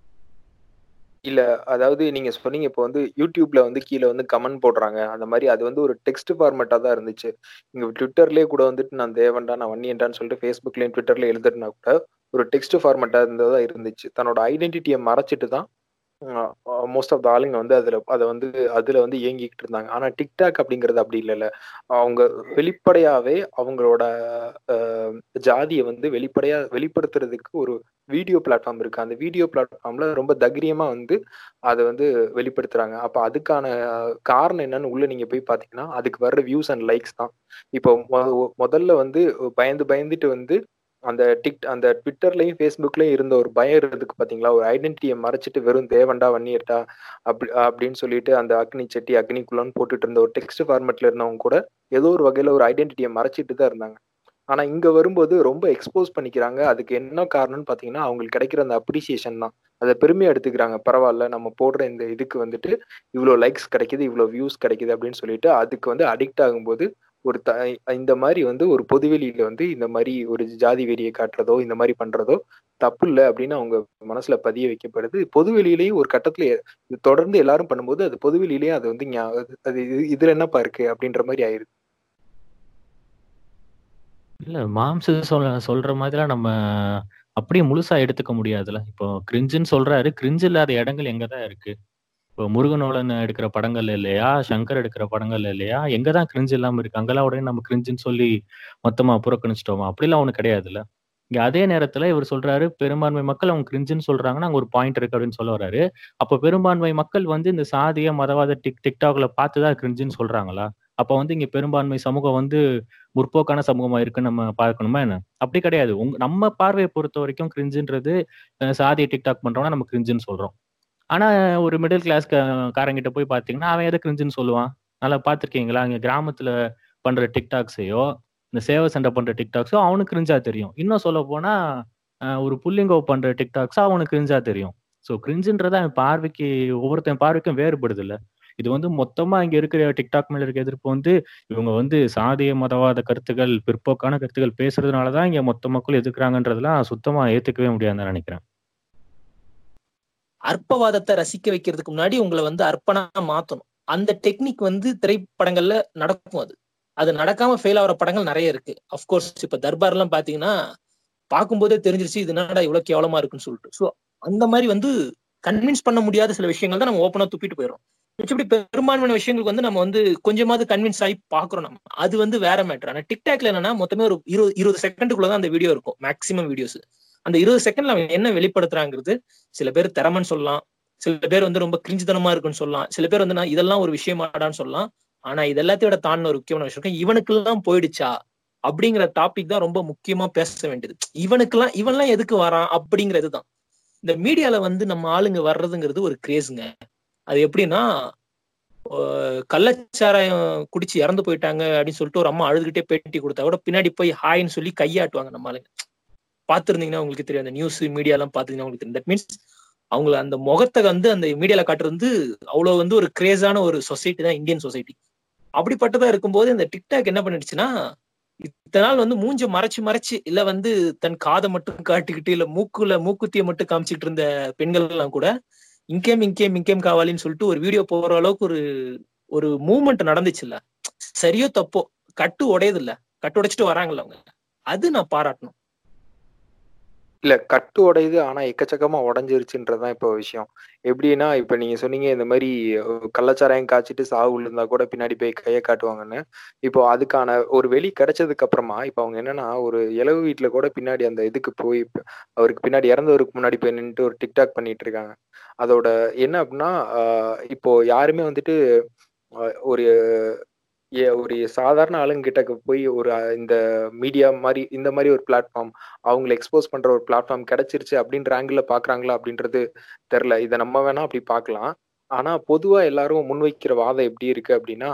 இல்ல அதாவது நீங்க சொன்னீங்க இப்போ வந்து யூடியூப்ல வந்து கீழே வந்து கமெண்ட் போடுறாங்க. அந்த மாதிரி அது வந்து ஒரு டெக்ஸ்ட் ஃபார்மேட்டா தான் இருந்துச்சு. இங்க ட்விட்டர்லயே கூட வந்துட்டு நான் தேவன்டா நான் வன்னியன்டான்னு சொல்லிட்டு ஃபேஸ்புக்லயும் ட்விட்டர்ல எழுதுனா கூட ஒரு டெக்ஸ்ட் ஃபார்மேட்டா இருந்ததா இருந்துச்சு. தன்னோட ஐடென்டிட்டியை மறைச்சிட்டு தான் மோஸ்ட் ஆஃப் த ஆளுங்க வந்து அதில் அதை வந்து அதுல வந்து இயங்கிக்கிட்டு இருந்தாங்க. ஆனால் டிக்டாக் அப்படிங்கிறது அப்படி இல்லைல்ல. அவங்க வெளிப்படையாவே அவங்களோட ஜாதியை வந்து வெளிப்படையாக வெளிப்படுத்துறதுக்கு ஒரு வீடியோ பிளாட்ஃபார்ம் இருக்கு. அந்த வீடியோ பிளாட்ஃபார்ம்ல ரொம்ப தைரியமாக வந்து அதை வந்து வெளிப்படுத்துறாங்க. அப்போ அதுக்கான காரணம் என்னன்னு உள்ளே நீங்க போய் பார்த்தீங்கன்னா அதுக்கு வர்ற வியூஸ் அண்ட் லைக்ஸ் தான். இப்போ முதல்ல வந்து பயந்து பயந்துட்டு வந்து அந்த டிக் அந்த ட்விட்டர்லயும் ஃபேஸ்புக்லயும் இருந்த ஒரு பயம் இருந்ததுக்கு பாத்தீங்களா? ஒரு ஐடென்டிட்டியை மறைச்சிட்டு வெறும் தேவண்டா வன்னியர்டா அப்படி அப்படின்னு சொல்லிட்டு அந்த அக்னி செட்டி அக்னிக்குள்ளன்னு போட்டுட்டு இருந்த ஒரு டெக்ஸ்ட் ஃபார்மேட்ல இருந்தவங்க கூட ஏதோ ஒரு வகையில ஒரு ஐடென்டிட்டியை மறைச்சிட்டு தான் இருந்தாங்க. ஆனா இங்க வரும்போது ரொம்ப எக்ஸ்போஸ் பண்ணிக்கிறாங்க. அதுக்கு என்ன காரணம்னு பாத்தீங்கன்னா அவங்களுக்கு கிடைக்கிற அந்த அப்ரிசியேஷன் தான். அதை பெருமையா எடுத்துக்கிறாங்க. பரவாயில்ல நம்ம போடுற இந்த இதுக்கு வந்துட்டு இவ்வளோ லைக்ஸ் கிடைக்குது இவ்வளோ வியூஸ் கிடைக்குது அப்படின்னு சொல்லிட்டு அதுக்கு வந்து அடிக்ட் ஆகும்போது ஒரு த இந்த மாதிரி வந்து ஒரு பொதுவெளியில வந்து இந்த மாதிரி ஒரு ஜாதி வெறியை காட்டுறதோ இந்த மாதிரி பண்றதோ தப்பு இல்லை அப்படின்னு அவங்க மனசுல பதிய வைக்கப்படுது. பொதுவெளியிலையும் ஒரு கட்டத்துல தொடர்ந்து எல்லாரும் பண்ணும்போது அது பொதுவெளியிலையும் அது வந்து அது இதுல என்னப்பா இருக்கு அப்படின்ற மாதிரி ஆயிருது. இல்ல மாம்ச சொல்ல சொல்ற மாதிரிலாம் நம்ம அப்படியே முழுசா எடுத்துக்க முடியாதுல இப்போ கிரிஞ்சுன்னு சொல்றாரு. கிரிஞ்சு இல்லாத இடங்கள் எங்கதான் இருக்கு? இப்போ முருகனோடன் எடுக்கிற படங்கள் இல்லையா? சங்கர் எடுக்கிற படங்கள் இல்லையா? எங்கதான் கிரிஞ்சு இல்லாம இருக்கு அங்கெல்லாம் உடனே நம்ம கிரிஞ்சுன்னு சொல்லி மொத்தமா புறக்கணிச்சிட்டோமா? அப்படிலாம் ஒண்ணு கிடையாதுல்ல. இங்க அதே நேரத்துல இவர் சொல்றாரு பெரும்பான்மை மக்கள் அவங்க கிரிஞ்சுன்னு சொல்றாங்கன்னா அங்க ஒரு பாயிண்ட் இருக்கு அப்படின்னு சொல்ல வர்றாரு அப்ப பெரும்பான்மை மக்கள் வந்து இந்த சாதிய மதவாத டிக் டிக்டாக்ல பார்த்துதான் கிரிஞ்சுன்னு சொல்றாங்களா? அப்ப வந்து இங்க பெரும்பான்மை சமூகம் வந்து முற்போக்கான சமூகமா இருக்குன்னு நம்ம பார்க்கணுமா என்ன? அப்படி கிடையாது. உங்க நம்ம பார்வையை பொறுத்த வரைக்கும் கிரிஞ்சுன்றது சாதியை டிக்டாக் பண்றோம்னா நம்ம கிரிஞ்சுன்னு சொல்றோம். ஆனா ஒரு மிடில் கிளாஸ் காரங்கிட்ட போய் பாத்தீங்கன்னா அவன் எதை கிரிஞ்சுன்னு சொல்லுவான்? நல்லா பாத்திருக்கீங்களா? அங்க கிராமத்துல பண்ற டிக்டாக்ஸையோ இந்த சேவை சண்டை பண்ற டிக்டாக்ஸோ அவனுக்கு கிரிஞ்சா தெரியும். இன்னும் சொல்ல போனா ஒரு புள்ளிங்கோ பண்ற டிக்டாக்ஸோ அவனுக்கு கிரிஞ்சா தெரியும். ஸோ கிரிஞ்சுன்றத அவன் பார்வைக்கு ஒவ்வொருத்தன் பார்வைக்கும் வேறுபடுது இல்லை இது வந்து மொத்தமா இங்க இருக்கிற டிக்டாக் மேல இருக்க எதிர்ப்பு வந்து இவங்க வந்து சாதிய மதவாத கருத்துக்கள் பிற்போக்கான கருத்துக்கள் பேசுறதுனாலதான் இங்க மொத்த மக்கள் எதிர்க்கிறாங்கன்றதுலாம் சுத்தமா ஏத்துக்கவே முடியாதுன்னு நினைக்கிறேன். அற்பவாதத்தை ரசிக்க வைக்கிறதுக்கு முன்னாடி உங்களை வந்து அர்ப்பணா மாத்தணும். அந்த டெக்னிக் வந்து திரைப்படங்கள்ல நடக்கும் அது. அது நடக்காம ஃபெயில் ஆகிற படங்கள் நிறைய இருக்கு. அப்கோர்ஸ் இப்ப தர்பார் எல்லாம் பாத்தீங்கன்னா பார்க்கும்போதே தெரிஞ்சிருச்சு இது என்னடா இவ்வளவு கேவலமா இருக்குன்னு சொல்லிட்டு. ஸோ அந்த மாதிரி வந்து கன்வின்ஸ் பண்ண முடியாத சில விஷயங்கள் தான் நம்ம ஓப்பனா துப்பிட்டு போயிடும் மிச்சபடி பெரும்பான்மையான விஷயங்களுக்கு வந்து நம்ம வந்து கொஞ்சமாவது கன்வின்ஸ் ஆகி பாக்குறோம் நம்ம. அது வந்து வேற மேட்டர் ஆனா டிக்டாக்ல என்னன்னா மொத்தமே ஒரு இருபது இருபது செகண்டுக்குள்ளதான் அந்த வீடியோ இருக்கும். மேக்சிமம் வீடியோஸ் அந்த இருபது செகண்ட்ல அவன் என்ன வெளிப்படுத்துறாங்கிறது சில பேர் திறமன்னு சொல்லலாம். சில பேர் வந்து ரொம்ப கிரிஞ்சுதனமா இருக்குன்னு சொல்லலாம். சில பேர் வந்து நான் இதெல்லாம் ஒரு விஷயமாடான்னு சொல்லலாம். ஆனா இது எல்லாத்தையோட தாண்டின ஒரு முக்கியமான விஷயம் இவனுக்கெல்லாம் போயிடுச்சா? அப்படிங்கிற டாபிக் தான் ரொம்ப முக்கியமா பேச வேண்டியது. இவனுக்கெல்லாம் இவன்லாம் எதுக்கு வரான்? அப்படிங்கிறது தான் இந்த மீடியால வந்து நம்ம ஆளுங்க வர்றதுங்கிறது ஒரு கிரேஸுங்க அது எப்படின்னா கள்ளச்சாராயம் குடிச்சு இறந்து போயிட்டாங்க அப்படின்னு சொல்லிட்டு ஒரு அம்மா அழுதுகிட்டே பேட்டி கொடுத்தா கூட பின்னாடி போய் ஹாய்ன்னு சொல்லி கையாட்டுவாங்க நம்ம ஆளுங்க. பார்த்துருந்தீங்கன்னா உங்களுக்கு தெரியும். அந்த நியூஸ் மீடியாலாம் பார்த்தீங்கன்னா உங்களுக்கு தெரியும். தட் மீன்ஸ் அவங்கள அந்த முகத்தை வந்து அந்த மீடியால காட்டுறது வந்து அவ்வளவு வந்து ஒரு கிரேஸான ஒரு சொசைட்டி தான் இந்தியன் சொசைட்டி அப்படிப்பட்டதா இருக்கும்போது இந்த டிக்டாக் என்ன பண்ணிடுச்சுன்னா இத்தனை நாள் வந்து மூஞ்ச மறைச்சு மறைச்சு இல்ல வந்து தன் காதை மட்டும் காட்டிக்கிட்டு இல்ல மூக்குல மூக்குத்திய மட்டும் காமிச்சிட்டு இருந்த பெண்கள் எல்லாம் கூட இங்கேம் இங்கேம் இங்கேம் காவாலின்னு சொல்லிட்டு ஒரு வீடியோ போற அளவுக்கு ஒரு ஒரு மூவ்மெண்ட் நடந்துச்சுல்ல சரியோ தப்போ கட்டு உடையது இல்ல கட்டு உடைச்சிட்டு வராங்கல்ல அவங்க. அது நான் பாராட்டணும். இல்ல கட்டு உடையுது ஆனா எக்கச்சக்கமா உடஞ்சிருச்சுன்றதுதான் இப்போ விஷயம். எப்படின்னா இப்ப நீங்க சொன்னீங்க இந்த மாதிரி கள்ளச்சாராயம் காய்ச்சிட்டு சாவு விழுந்தா கூட பின்னாடி போய் கையை காட்டுவாங்கன்னு. இப்போ அதுக்கான ஒரு வெளி கிடைச்சதுக்கு அப்புறமா இப்போ அவங்க என்னன்னா ஒரு இளவு வீட்டுல கூட பின்னாடி அந்த இதுக்கு போய் அவருக்கு பின்னாடி இறந்தவருக்கு முன்னாடி போய் நின்னுட்டு ஒரு டிக்டாக் பண்ணிட்டு இருக்காங்க. அதோட என்ன அப்படின்னா இப்போ யாருமே வந்துட்டு ஒரு ஒரு சாதாரண ஆளுங்கிட்ட போய் ஒரு இந்த மீடியா மாதிரி இந்த மாதிரி ஒரு பிளாட்ஃபார்ம் அவங்கள எக்ஸ்போஸ் பண்ற ஒரு பிளாட்ஃபார்ம் கிடைச்சிருச்சு அப்படின்ற ஆங்கிள் பாக்குறாங்களா அப்படின்றது தெரில இதை நம்ம வேணா அப்படி பார்க்கலாம் ஆனா பொதுவா எல்லாரும் முன்வைக்கிற வாதம் எப்படி இருக்கு அப்படின்னா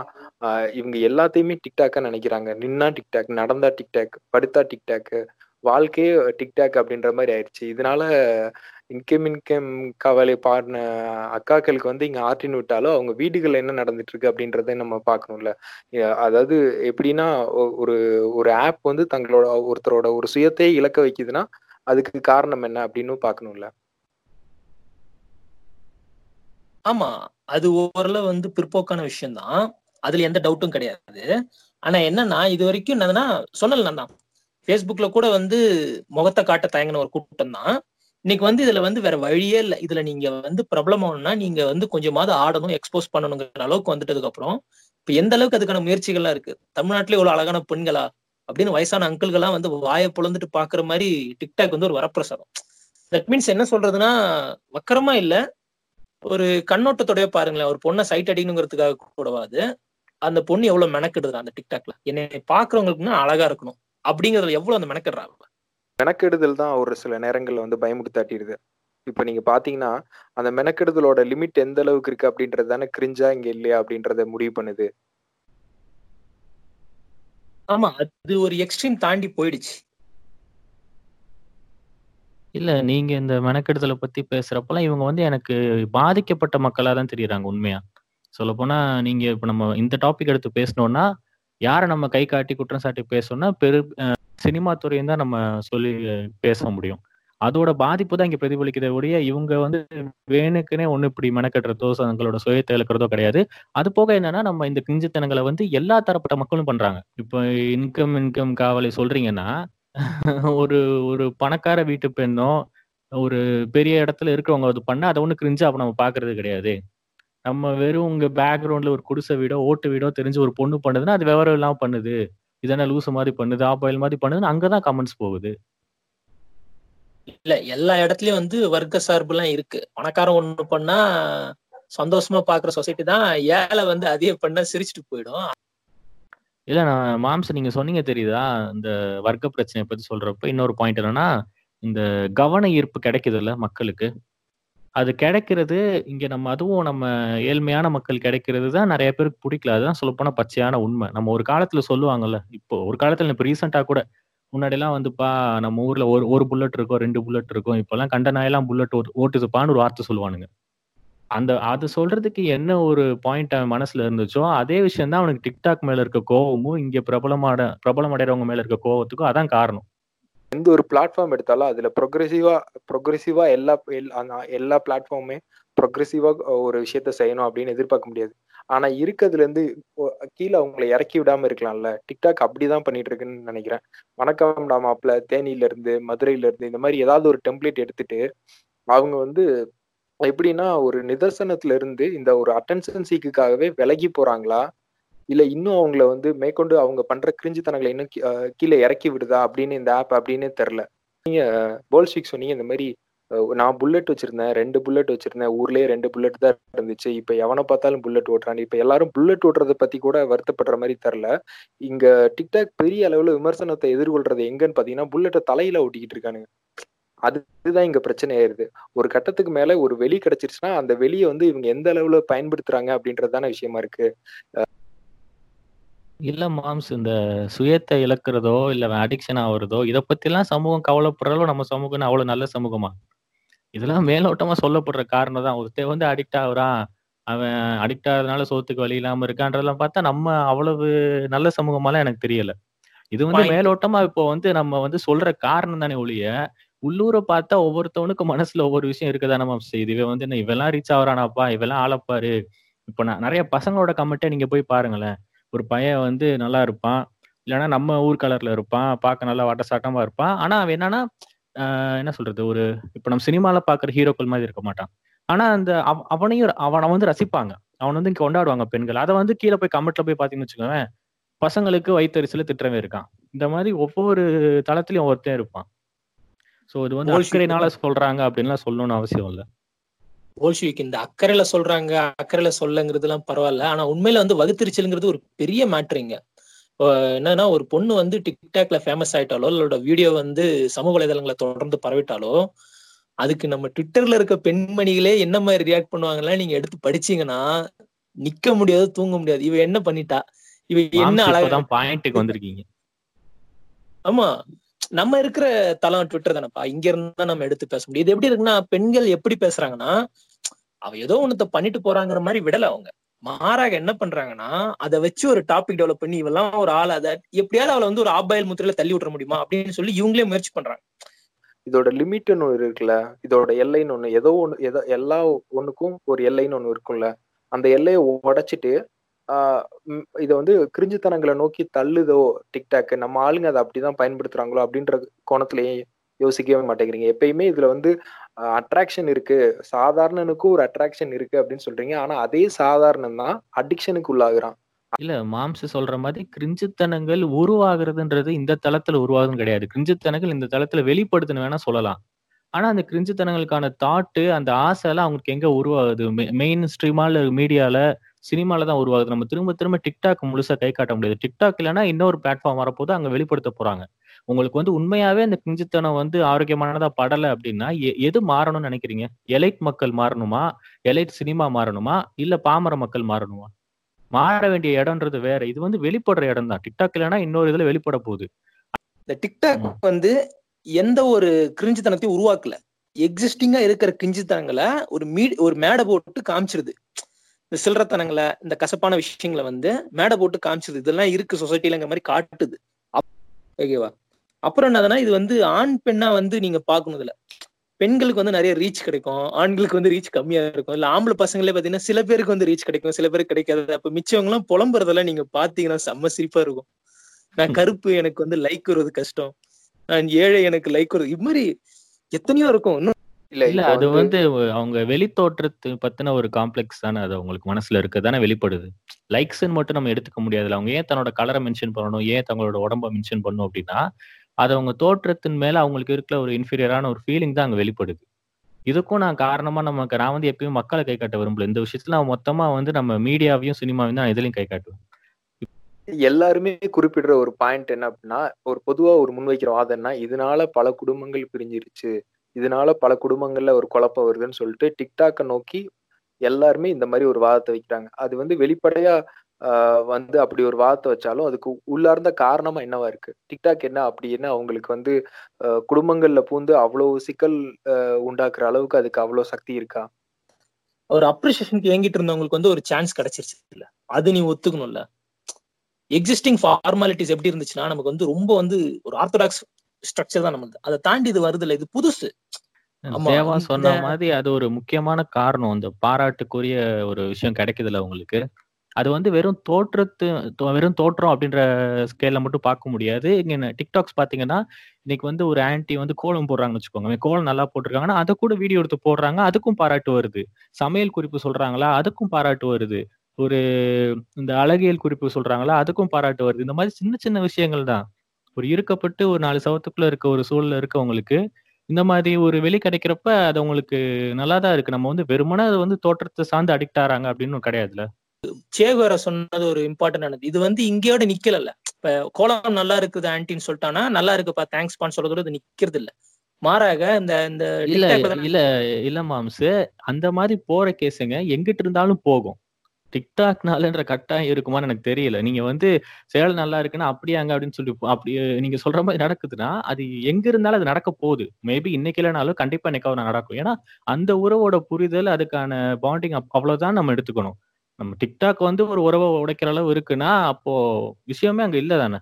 இவங்க எல்லாத்தையுமே டிக்டாக்கா நினைக்கிறாங்க. நின்னா டிக்டாக் நடந்தா டிக்டாக் படுத்தா டிக்டாக் வாழ்க்கையே டிக்டாக் அப்படின்ற மாதிரி ஆயிடுச்சு. இதனால இன்கம் இன்கம் கவலை பாடின அக்காக்களுக்கு வந்து இங்க ஆற்றின் விட்டாலும் அவங்க வீடுகள்ல என்ன நடந்துட்டு இருக்கு அப்படின்றத நம்ம பார்க்கணும்ல. அதாவது எப்படின்னா ஒ- ஒரு ஒரு ஆப் வந்து தங்களோட ஒருத்தரோட ஒரு சுயத்தை இழக்க வைக்குதுன்னா அதுக்கு காரணம் என்ன அப்படின்னு பார்க்கணும்ல. ஆமா. அது ஓரளவு வந்து பிற்போக்கான விஷயம்தான். அதுல எந்த டவுட்டும் கிடையாது. ஆனா என்னன்னா இது வரைக்கும் என்னதுன்னா சொன்னல நான் தான். ஃபேஸ்புக்ல கூட வந்து முகத்தை காட்ட தயங்கின ஒரு கூட்டம் தான் இன்னைக்கு வந்து இதுல வந்து வேற வழியே இல்லை. இதுல நீங்க வந்து பிரபலமாகணும்னா நீங்க வந்து கொஞ்சமாவது ஆடணும் எக்ஸ்போஸ் பண்ணணுங்கிற அளவுக்கு வந்துட்டதுக்கு அப்புறம் இப்ப எந்த அளவுக்கு அதுக்கான முயற்சிகள்லாம் இருக்கு? தமிழ்நாட்டுல இவ்வளவு அழகான பெண்களா? அப்படின்னு வயசான அங்கிள்கள்லாம் வந்து வாயை பொழந்துட்டு பாக்குற மாதிரி டிக்டாக் வந்து ஒரு வரப்பிரசாதம். தட் மீன்ஸ் என்ன சொல்றதுன்னா வக்கரமா இல்ல. ஒரு கண்ணோட்டத்தோடய பாருங்களேன். ஒரு பொண்ணை சைட் அடிக்கணுங்கிறதுக்காக கூடவாது. அந்த பொண்ணு எவ்வளவு மெனக்கிடுது அந்த டிக்டாக்ல என்னை பாக்குறவங்களுக்குன்னா அழகா இருக்கணும்? அப்படிங்கறதுல எவ்வளவு அந்த மெனக்கிடுறாங்க மெனக்கெடுதல் தான் ஒரு சில நேரங்கள்ல வந்து பயமுறுத்தாட்டிடுது. இப்ப நீங்க பாத்தீங்கன்னா அந்த மெனக்கெடுதலோட லிமிட் எந்த அளவுக்கு இருக்கு அப்படின்றது தானே கிரிஞ்சா இங்க இல்லையா அப்படின்றத முடிவு பண்ணுது. ஆமா அது ஒரு எக்ஸ்ட்ரீம் தாண்டி போயிடுச்சு. இல்ல நீங்க இந்த மெனக்கெடுதலை பத்தி பேசுறப்பலாம் இவங்க வந்து எனக்கு பாதிக்கப்பட்ட மக்களா தான் தெரியுறாங்க உண்மையா. சொல்லப்போனா நீங்க இப்ப நம்ம இந்த டாபிக் எடுத்து பேசணும்னா யாரை நம்ம கை காட்டி குற்றம் சாட்டி பேசணும்னா பெரு சினிமா துறையும் தான் நம்ம சொல்லி பேச முடியும். அதோட பாதிப்பு தான் இங்க பிரதிபலிக்கிறத ஒழிய இவங்க வந்து வேணுக்குனே ஒண்ணு இப்படி மெனக்கட்டுறதோ தங்களோட சுயத்தை இழக்கிறதோ கிடையாது. அது போக என்னன்னா நம்ம இந்த கிஞ்சித்தனங்களை வந்து எல்லா தரப்பட்ட மக்களும் பண்றாங்க. இப்போ இன்கம் இன்கம் காவலை சொல்றீங்கன்னா ஒரு ஒரு பணக்கார வீட்டு பெண்ணோ ஒரு பெரிய இடத்துல இருக்கிறவங்க அது பண்ணா அதை ஒண்ணு கிரிஞ்சா அப்ப நம்ம பாக்குறது கிடையாது. நம்ம வெறும் உங்க பேக்ரவுண்ட்ல ஒரு குடிசை வீடோ ஓட்டு வீடோ தெரிஞ்சு ஒரு பொண்ணு பண்ணுதுன்னா அது விவரம் இல்லாம பண்ணுது. இதென்ன லூசு மாதிரி பண்ணுது ஆப்பாயில் மாதிரி பண்ணுதுன்னு அங்கதான் கமெண்ட்ஸ் போகுது. இல்ல எல்லா இடத்துலயும் வந்து வர்க்க சார்பு எல்லாம் இருக்கு. பணக்காரன் ஒண்ணு பண்ணா சந்தோஷமா பாக்குற சொசைட்டி தான் ஏழை வந்து அதே பண்ணா சிரிச்சுட்டு போயிடும். இல்ல நான் மாம்ச நீங்க சொன்னீங்க தெரியுதா? இந்த வர்க்க பிரச்சனையை பத்தி சொல்றப்ப இன்னொரு பாயிண்ட் என்னன்னா இந்த கவன ஈர்ப்பு கிடைக்குதுல்ல மக்களுக்கு. அது கிடைக்கிறது இங்க நம்ம அதுவும் நம்ம ஏழ்மையான மக்கள் கிடைக்கிறது தான் நிறைய பேருக்கு பிடிக்கல. அதுதான் சொல்லப்போனா பச்சையான உண்மை. நம்ம ஒரு காலத்துல சொல்லுவாங்கல்ல இப்போ ஒரு காலத்துல இப்ப ரீசெண்டா கூட முன்னாடிலாம் வந்துப்பா நம்ம ஊர்ல ஒரு ஒரு புல்லட் இருக்கும் ரெண்டு புல்லட் இருக்கும் இப்பெல்லாம் கண்ட நாயெல்லாம் புல்லட் ஓட்டுதுப்பான்னு ஒரு வார்த்தை சொல்லுவானுங்க. அந்த அது சொல்றதுக்கு என்ன ஒரு பாயிண்ட் அவன் மனசுல இருந்துச்சோ அதே விஷயம் தான் அவனுக்கு டிக்டாக் மேல இருக்க கோவமும் இங்க பிரபலமாட பிரபலம் அடைறவங்க மேல இருக்க கோவத்துக்கும் அதான் காரணம். எந்த ஒரு பிளாட்ஃபார்ம் எடுத்தாலும் அதுல ப்ரொக்ரெசிவா ப்ரொக்ரெசிவா எல்லா எல்லா- எல்லா பிளாட்ஃபார்முமே ப்ரொக்ரெசிவா ஒரு விஷயத்த செய்யணும் அப்படின்னு எதிர்பார்க்க முடியாது. ஆனா இருக்கிறதுல இருந்து கீழே அவங்களை இறக்கி விடாம இருக்கலாம்ல. டிக்டாக் அப்படிதான் பண்ணிட்டு இருக்குன்னு நினைக்கிறேன். வணக்கம் மாப்பிள்ள தேனியில இருந்து மதுரையில இருந்து இந்த மாதிரி ஏதாவது ஒரு டெம்ப்ளேட் எடுத்துட்டு அவங்க வந்து எப்படின்னா ஒரு நிதர்சனத்துல இருந்து இந்த ஒரு அட்டென்ஷன் சீக்குக்காகவே விலகி போறாங்களா? இல்ல இன்னும் அவங்கள வந்து மேற்கொண்டு அவங்க பண்ற கிரிஞ்சித்தனங்களை இன்னும் கீழே இறக்கி விடுதா அப்படின்னு இந்த ஆப் அப்படின்னே தெரில. நீங்க போல்ஷிக் சொன்னீங்க இந்த மாதிரி நான் புல்லட் வச்சிருந்தேன் ரெண்டு புல்லட் வச்சிருந்தேன் ஊர்லயே ரெண்டு புல்லட் தான் இருந்துச்சு. இப்ப எவனை பார்த்தாலும் புல்லட் ஓட்டுறான். இப்ப எல்லாரும் புல்லட் ஓட்டுறதை பத்தி கூட வருத்தப்படுற மாதிரி தெரில. இங்க டிக்டாக் பெரிய அளவுல விமர்சனத்தை எதிர்கொள்றது எங்கன்னு பாத்தீங்கன்னா புல்லட்டை தலையில ஓட்டிக்கிட்டு இருக்கானுங்க. அதுதான் இங்க பிரச்சனை ஆயிருது. ஒரு கட்டத்துக்கு மேல ஒரு வெளி கிடைச்சிருச்சுன்னா அந்த வெளியை வந்து இவங்க எந்த அளவுல பயன்படுத்துறாங்க அப்படின்றதான விஷயமா இருக்கு. இல்ல மாம்ஸ் இந்த சுயத்தை இழக்கிறதோ இல்ல அடிக்ஷன் ஆகுறதோ இத பத்தி எல்லாம் சமூகம் கவலைப்படுறாலோ நம்ம சமூகம் அவ்வளவு நல்ல சமூகமா? இதெல்லாம் மேலோட்டமா சொல்லப்படுற காரணம் தான். ஒருத்தன் வந்து அடிக்ட் ஆகுறான். அவன் அடிக்ட் ஆகிறதுனால சோத்துக்கு வழி இல்லாம இருக்கான்றதெல்லாம் பார்த்தா நம்ம அவ்வளவு நல்ல சமூகமாலாம் எனக்கு தெரியல. இது வந்து. மேலோட்டமா இப்போ வந்து நம்ம வந்து சொல்ற காரணம் தானே ஒழிய உள்ளூர பார்த்தா ஒவ்வொருத்தவனுக்கு மனசுல ஒவ்வொரு விஷயம் இருக்குதானே மேம் செய்யுது இவன் வந்து என்ன இவெல்லாம் ரீச் ஆகுறானாப்பா இவெல்லாம் ஆளப்பாரு. இப்போ நான் நிறைய பசங்களோட கமெண்ட்டை நீங்க போய் பாருங்களேன். ஒரு பையன் வந்து நல்லா இருப்பான். இல்லைன்னா நம்ம ஊர் கலர்ல இருப்பான். பார்க்க நல்லா வட்டசாட்டமா இருப்பான். ஆனா அவன் என்னன்னா என்ன சொல்றது? ஒரு இப்போ நம்ம சினிமால பாக்குற ஹீரோக்கள் மாதிரி இருக்க மாட்டான். ஆனா அந்த அவ- அவனையும் அவனை வந்து ரசிப்பாங்க. அவன் வந்து இங்க கொண்டாடுவாங்க பெண்கள். அதை வந்து கீழே போய் கமெண்ட்ல போய் பாத்தீங்கன்னு வச்சுக்கோவேன் பசங்களுக்கு வயிற்றுல திட்டுறவன் இருக்கான். இந்த மாதிரி ஒவ்வொரு தளத்திலயும் ஒருத்தன் இருப்பான். சோ இது வந்து. அக்கறையினால சொல்றாங்க அப்படின்லாம் சொல்லணும்னு அவசியம் இல்ல. போல்ஷிவிக் இந்த அக்கறையில சொல்றாங்க அக்கறையில சொல்லங்கிறதுலாம் பரவாயில்ல. ஆனா உண்மையில வந்து வகுத்திருச்சல்ங்கிறது ஒரு பெரிய மேட்ருங்க என்னன்னா ஒரு பொண்ணு வந்து டிக்டாக்ல ஃபேமஸ் ஆயிட்டாலோ இல்லோட வீடியோ வந்து சமூக வலைதளங்களை தொடர்ந்து பரவிட்டாலோ அதுக்கு நம்ம ட்விட்டர்ல இருக்க பெண்மணிகளே என்ன மாதிரி ரியாக்ட் பண்ணுவாங்கலாம் நீங்க எடுத்து படிச்சீங்கன்னா நிக்க முடியாது தூங்க முடியாது. இவ என்ன பண்ணிட்டா? இவ என்ன அழகா பாயிண்ட்டுக்கு வந்திருக்கீங்க. ஆமா. நம்ம இருக்கிற தளம் ட்விட்டர் தானப்பா. இங்க இருந்தா நம்ம எடுத்து பேச முடியும். இது எப்படி இருக்குன்னா பெண்கள் எப்படி பேசுறாங்கன்னா அவ ஏதோ ஒண்ணுத்த பண்ணிட்டு போறாங்கிற மாதிரி விடல அவங்க. மாறாக என்ன பண்றாங்கன்னா அதை வச்சு ஒரு டாபிக் டெவலப் பண்ணி இவெல்லாம் ஒரு ஆள் அதை எப்படியாவது அவளை வந்து ஒரு ஆபாயில் முத்திரையில தள்ளி விட்டுற முடியுமா அப்படின்னு சொல்லி இவங்களே முயற்சி பண்றாங்க. இதோட லிமிட்னு ஒன்று இருக்குல்ல? இதோட எல்லைன்னு ஒண்ணு. ஏதோ ஒண்ணு ஏதோ எல்லா ஒண்ணுக்கும் ஒரு எல்லைன்னு ஒண்ணு இருக்கும்ல? அந்த எல்லையை உடைச்சிட்டு இதை வந்து கிரிஞ்சுத்தனங்களை நோக்கி தள்ளுதோ டிக்டாக் நம்ம ஆளுங்க அதை அப்படிதான் பயன்படுத்துறாங்களோ அப்படின்ற கோணத்திலேயே யோசிக்கவே மாட்டேங்கிறீங்க. எப்பயுமே இதுல வந்து அட்ராக்ஷன் இருக்கு. சாதாரணனுக்கும் ஒரு அட்ராக்ஷன் இருக்கு அப்படின்னு சொல்றீங்க. ஆனா அதே சாதாரணம் தான் அடிக்ஷனுக்கு உள்ளாகுறான். இல்ல மாம்ஸ் சொல்ற மாதிரி கிரிஞ்சுத்தனங்கள் உருவாகிறதுன்றது இந்த தளத்துல உருவாகுதுன்னு கிடையாது. கிரிஞ்சுத்தனங்கள் இந்த தளத்துல வெளிப்படுத்துன்னு வேணா சொல்லலாம். ஆனா அந்த கிரிஞ்சுத்தனங்களுக்கான தாட்டு அந்த ஆசை எல்லாம் அவங்களுக்கு எங்க உருவாகுது? மெயின் ஸ்ட்ரீமால மீடியால சினிமால தான் உருவாகுது. நம்ம திரும்ப திரும்ப டிக்டாக் முழுசா கை காட்ட முடியாது. டிக்டாக் இல்லைன்னா இன்னொரு பிளாட்ஃபார்ம் வரப்போது அங்க வெளிப்படுத்த போறாங்க. உங்களுக்கு வந்து உண்மையாவே அந்த கிஞ்சித்தனம் வந்து ஆரோக்கியமானதா படல அப்படின்னா எது மாறணும்னு நினைக்கிறீங்க? எலைட் மக்கள் மாறணுமா? Elite cinema மாறணுமா? இல்ல பாமர மக்கள் மாறணுமா? மாற வேண்டிய இடம்ன்றது வேற. இது வந்து வெளிப்படுற இடம் தான். டிக்டாக் இல்லைன்னா இன்னொரு இதுல வெளிப்பட போகுது. இந்த டிக்டாக் வந்து எந்த ஒரு கிரிஞ்சுத்தனத்தையும் உருவாக்கல. எக்ஸிஸ்டிங்கா இருக்கிற கிரிஞ்சுத்தனங்களை ஒரு மீ ஒரு மேடை போட்டு காமிச்சிருது. இந்த சில்லறத்தனங்களை இந்த கசப்பான விஷயங்களை வந்து மேடை போட்டு காமிச்சிருது இதெல்லாம் இருக்கு சொசைட்டிலங்கிற மாதிரி காட்டுது. ஓகேவா அப்புறம் என்னதுன்னா இது வந்து ஆண் பெண்ணா வந்து நீங்க பார்க்கணும் இதுல பெண்களுக்கு வந்து நிறைய ரீச் கிடைக்கும். ஆண்களுக்கு வந்து ரீச் கம்மியா இருக்கும். இல்ல ஆம்பளை பசங்களே பாத்தீங்கன்னா சில பேருக்கு வந்து ரீச் கிடைக்கும். சில பேருக்கு கிடைக்காது. அப்ப மிச்சவங்க எல்லாம் புலம்புறதெல்லாம் நீங்க பாத்தீங்கன்னா செம்ம சிரிப்பா இருக்கும். நான் கருப்பு எனக்கு வந்து லைக் வருவது கஷ்டம். நான் ஏழை எனக்கு லைக் வருது இது மாதிரி எத்தனையோ இருக்கும். இன்னும் இல்ல அது வந்து அவங்க வெளித்தோற்றத்து பத்தின ஒரு காம்ப்ளெக்ஸ் தானே அது அவங்களுக்கு மனசுல இருக்கு. தானே வெளிப்படுது. லைக்ஸ்ன்னு மட்டும் நம்ம எடுத்துக்க முடியாதுல்ல. அவங்க ஏன் தன்னோட கலரை மென்ஷன் பண்ணணும்? ஏன் தங்களோட உடம்ப மென்ஷன் பண்ணணும் அப்படின்னா அது அவங்க தோற்றத்தின் மேல அவங்களுக்கு இருக்கிற ஒரு இன்ஃபீரியரான ஒரு ஃபீலிங் தான் அங்க வெளிப்படுது. இதுக்கும் நான் காரணமா நமக்கு நான் வந்து எப்பயும் மக்களை கை காட்ட விரும்பல. இந்த விஷயத்துல நான் மொத்தமா வந்து நம்ம மீடியாவையும் சினிமாவையும் தான் இதுலயும் கை காட்டுவேன். எல்லாருமே குறிப்பிடுற ஒரு பாயிண்ட் என்ன அப்படின்னா ஒரு பொதுவா ஒரு முன்வைக்கிற வாதம்னா இதனால பல குடும்பங்கள் பிரிஞ்சிருச்சு. இதனால பல குடும்பங்கள்ல ஒரு குழப்பம் வருதுன்னு சொல்லிட்டு டிக்டாக்கை நோக்கி எல்லாருமே இந்த மாதிரி ஒரு வாதத்தை வைக்கிறாங்க. அது வந்து வெளிப்படையா ஆஹ் வந்து அப்படி ஒரு வாதத்தை வச்சாலும் அதுக்கு உள்ளார்ந்த காரணமா என்னவா இருக்கு? டிக்டாக் என்ன அப்படி என்ன அவங்களுக்கு வந்து ஆஹ் குடும்பங்கள்ல பூந்து அவ்வளவு சிக்கல் உண்டாக்குற அளவுக்கு அதுக்கு அவ்வளவு சக்தி இருக்கா? ஒரு அப்ரிசியேஷனுக்கு ஏங்கிட்டு இருந்தவங்களுக்கு வந்து ஒரு சான்ஸ் கிடைச்சிருச்சு இல்ல. அது நீ ஒத்துக்கணும்ல. எக்ஸிஸ்டிங் ஃபார்மாலிட்டிஸ் எப்படி இருந்துச்சுன்னா நமக்கு வந்து ரொம்ப வந்து ஒரு ஆர்த்தடாக்ஸ் ஸ்ட்ரக்சர் தான் நமக்கு. அதை தாண்டி இது வருது இல்ல இது புதுசு. தேவா சொன்ன மாதிரி அது ஒரு முக்கியமான காரணம். இந்த பாராட்டுக்குரிய ஒரு விஷயம் கிடைக்குதுல்ல உங்களுக்கு. அது வந்து வெறும் தோற்றத்து வெறும் தோற்றம் அப்படின்ற ஸ்கேல்ல மட்டும் பார்க்க முடியாது. இங்க டிக்டாக்ஸ் பாத்தீங்கன்னா இன்னைக்கு வந்து ஒரு ஆன்ட்டி வந்து கோலம் போடுறாங்கன்னு வச்சுக்கோங்க கோலம் நல்லா போட்டிருக்காங்கன்னா அதை கூட வீடியோ எடுத்து போடுறாங்க அதுக்கும் பாராட்டு வருது. சமையல் குறிப்பு சொல்றாங்களா அதுக்கும் பாராட்டு வருது. ஒரு இந்த அழகியல் குறிப்பு சொல்றாங்களா அதுக்கும் பாராட்டு வருது. இந்த மாதிரி சின்ன சின்ன விஷயங்கள் தான். ஒரு இருக்கப்பட்டு ஒரு நாலு சவத்துக்குள்ள இருக்க ஒரு சூழல்ல இருக்கவங்களுக்கு இந்த மாதிரி ஒரு வெளி கிடைக்கிறப்ப அது அவங்களுக்கு நல்லா தான் இருக்கு. நம்ம வந்து வெறுமனே அது வந்து தோற்றத்தை சார்ந்து அடிக்ட் ஆறாங்க அப்படின்னு கிடையாதுல சேகுவேரா சொன்னது ஒரு இம்பார்ட்டன்ட் ஆனது. இது வந்து இங்கேயோட நிக்கல இப்ப கோலம் நல்லா இருக்குது ஆன்டின்னு சொல்லிட்டானா நல்லா இருக்குப்பா தேங்க்ஸ்பான்னு சொல்றது இது நிக்கிறது இல்ல மாறாக இந்த இந்த இல்ல இல்ல இல்ல மாம்ஸ் அந்த மாதிரி போற கேஸுங்க எங்கிட்டு இருந்தாலும் போகும். டிக்டாக்னாலன்ற கட்டாயம் இருக்குமான்னு எனக்கு தெரியல. நீங்க வந்து செயல் நல்லா இருக்குன்னா அப்படியாங்க அப்படின்னு சொல்லி அப்படி நீங்க சொல்ற மாதிரி நடக்குதுன்னா அது எங்க இருந்தாலும் அது நடக்க போகுது. மேபி இன்னைக்கு இல்லைனாலும் கண்டிப்பா இன்னைக்கு நடக்கும். ஏன்னா அந்த உறவோட புரிதல் அதுக்கான பாண்டிங் அவ்வளவுதான் நம்ம எடுத்துக்கணும். நம்ம டிக்டாக் வந்து ஒரு உறவை உடைக்கிற அளவு இருக்குன்னா அப்போ விஷயமே அங்க இல்ல தானே?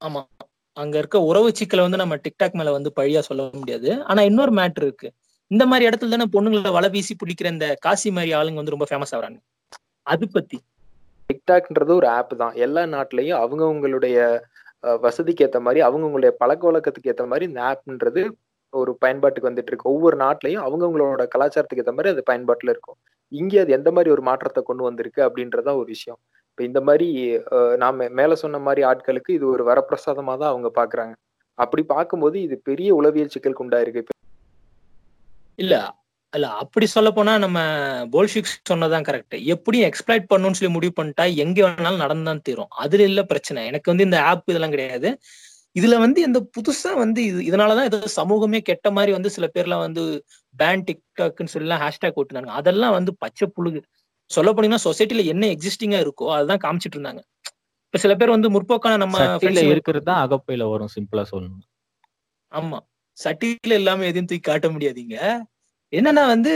ஆமா. அங்க இருக்க உறவு சிக்கலை வந்து நம்ம டிக்டாக் மேல வந்து பழியா சொல்ல முடியாது. ஆனா இன்னொரு மேட்ரு இருக்கு. இந்த மாதிரி இடத்துல தானே பொண்ணுங்களை வலை வீசி பிடிக்கிற இந்த காசி மாதிரி ஆளுங்க வந்து ரொம்ப ஃபேமஸ் ஆகிறாங்க. அது பத்தி. டிக்டாக்ன்றது ஒரு ஆப் தான். எல்லா நாட்டிலையும் அவங்கவுங்களுடைய வசதிக்கு ஏற்ற மாதிரி அவங்கவுங்களுடைய பழக்க வழக்கத்துக்கு ஏற்ற மாதிரி இந்த ஆப்ன்றது ஒரு பயன்பாட்டுக்கு வந்துட்டு இருக்கு ஒவ்வொரு நாட்டிலையும் அவங்கவுங்களோட கலாச்சாரத்துக்கு ஏற்ற மாதிரி அது பயன்பாட்டுல இருக்கும். இங்கே அது எந்த மாதிரி ஒரு மாற்றத்தை கொண்டு வந்திருக்கு அப்படின்றதான் ஒரு விஷயம். இப்போ இந்த மாதிரி நாம மேல சொன்ன மாதிரி ஆட்களுக்கு இது ஒரு வரப்பிரசாதமா தான் அவங்க பாக்குறாங்க. அப்படி பார்க்கும்போது இது பெரிய உளவியல் சிக்கலுக்கு உண்டாயிருக்கு. இல்ல இல்ல அப்படி சொல்ல போனா நம்ம போல்ஷிக் சொன்னதான் கரெக்ட் எப்படியும் எக்ஸ்பிளைட் பண்ணணும்னு சொல்லி முடிவு பண்ணிட்டா எங்க வேணாலும் நடந்தான் தீரும். அதுல இல்ல பிரச்சனை. எனக்கு வந்து இந்த ஆப் இதெல்லாம் கிடையாது. இதுல வந்து இந்த புதுசா வந்து இது இதனாலதான் ஏதோ சமூகமே கெட்ட மாதிரி வந்து சில பேர்லாம் வந்து பேன் டிக்டாக்னு சொல்லி ஹேஷ்டேக் ஓட்டுனாங்க அதெல்லாம் வந்து பச்சை புழுகு. சொல்ல போனீங்கன்னா சொசைட்டில என்ன எக்ஸிஸ்டிங்கா இருக்கோ அதுதான் காமிச்சிட்டு இருந்தாங்க. இப்ப சில பேர் வந்து முற்போக்கான நம்ம இருக்கிறது தான் அகப்பையில வரும் சிம்பிளா சொல்லணும் ஆமா. சட்டியில இல்லாம எதையும் தூக்கி காட்ட முடியாதீங்க. என்னன்னா வந்து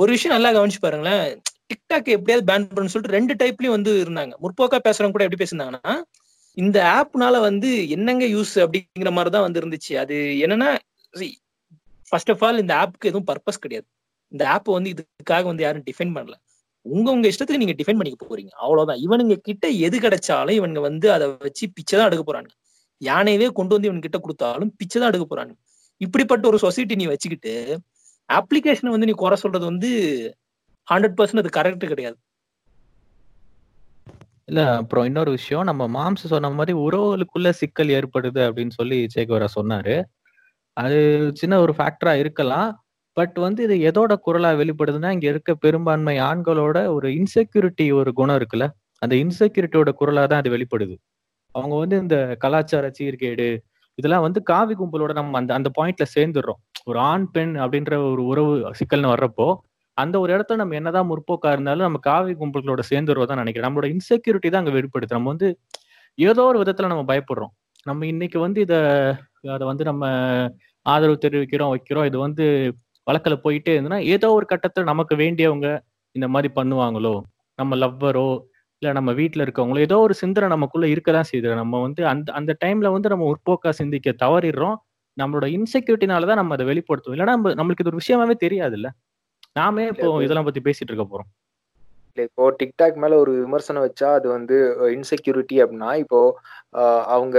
ஒரு விஷயம் நல்லா கவனிச்சு பாருங்களேன். டிக்டாக் எப்படியாவது பேன் பண்ணு சொல்லிட்டு ரெண்டு டைப்லயும் வந்து இருந்தாங்க. முற்போக்கா பேசுறவங்க கூட எப்படி பேசுனாங்கன்னா இந்த ஆப்னால வந்து என்னங்க யூஸ் அப்படிங்கிற மாதிரி தான் வந்து இருந்துச்சு. அது என்னன்னா ஃபர்ஸ்ட் ஆஃப் ஆல் இந்த ஆப்புக்கு எதுவும் பர்பஸ் கிடையாது. இந்த ஆப் வந்து இதுக்காக வந்து யாரும் டிஃபைன் பண்ணல. உங்க உங்க இஷ்டத்துக்கு நீங்க டிஃபைன் பண்ணிக்க போறீங்க. அவ்வளவுதான். இவனுங்க கிட்ட எது கிடைச்சாலும் இவனுங்க வந்து அதை வச்சு பிச்சை தான் எடுக்க போறாங்க யானையவே கொண்டு வந்து இவன் கிட்ட கொடுத்தாலும் பிச்சை தான் எடுக்க போறாங்க இப்படிப்பட்ட ஒரு சொசைட்டி நீ வச்சுக்கிட்டு அப்ளிகேஷனை வந்து நீ குறை சொல்றது வந்து ஹண்ட்ரட் பர்சன்ட் அது கரெக்ட் கிடையாது. இல்ல அப்புறம் இன்னொரு விஷயம் நம்ம மாம்ச சொன்ன மாதிரி உறவுகளுக்குள்ள சிக்கல் ஏற்படுது அப்படின்னு சொல்லி சேகவரா சொன்னாரு. அது சின்ன ஒரு ஃபேக்டரா இருக்கலாம். பட் வந்து இது எதோட குரலா வெளிப்படுதுன்னா இங்க இருக்க பெரும்பான்மை ஆண்களோட ஒரு இன்செக்யூரிட்டி ஒரு குணம் இருக்குல்ல? அந்த இன்செக்யூரிட்டியோட குரலா தான் அது வெளிப்படுது. அவங்க வந்து இந்த கலாச்சார சீர்கேடு இதெல்லாம் வந்து காவி கும்பலோட நம்ம அந்த அந்த பாயிண்ட்ல சேர்ந்துடுறோம். ஒரு ஆண் பெண் அப்படின்ற ஒரு உறவு சிக்கல்னு வர்றப்போ அந்த ஒரு இடத்துல நம்ம என்னதான் முற்போக்கா இருந்தாலும் நம்ம காவி கும்பல்களோட சேர்ந்துருவதான் நினைக்கிறேன். நம்மளோட இன்செக்யூரிட்டி தான் அங்க வெளிப்படுத்து நம்ம வந்து ஏதோ ஒரு விதத்துல நம்ம பயப்படுறோம். நம்ம இன்னைக்கு வந்து இத அதை வந்து நம்ம ஆதரவு தெரிவிக்கிறோம் வைக்கிறோம். இது வந்து வழக்கில் போயிட்டே இருந்ததுன்னா ஏதோ ஒரு கட்டத்தில் நமக்கு வேண்டியவங்க இந்த மாதிரி பண்ணுவாங்களோ? நம்ம லவ்வரோ இல்லை நம்ம வீட்டில் இருக்கவங்களோ ஏதோ ஒரு சிந்தனை நமக்குள்ள இருக்கதான் செய்யுது. நம்ம வந்து அந்த அந்த டைம்ல வந்து நம்ம முற்போக்கா சிந்திக்க தவறிடுறோம். நம்மளோட இன்செக்யூரிட்டினால தான் நம்ம அதை வெளிப்படுத்துவோம். இல்லைன்னா நம்ம நம்மளுக்கு இது ஒரு விஷயமாவே தெரியாது இல்ல நாமே இப்போ இதெல்லாம் பத்தி பேசிட்டு இருக்க போறோம். இப்போ டிக்டாக் மேல ஒரு விமர்சனம் வச்சா அது வந்து இன்செக்யூரிட்டி அப்படின்னா இப்போ அவங்க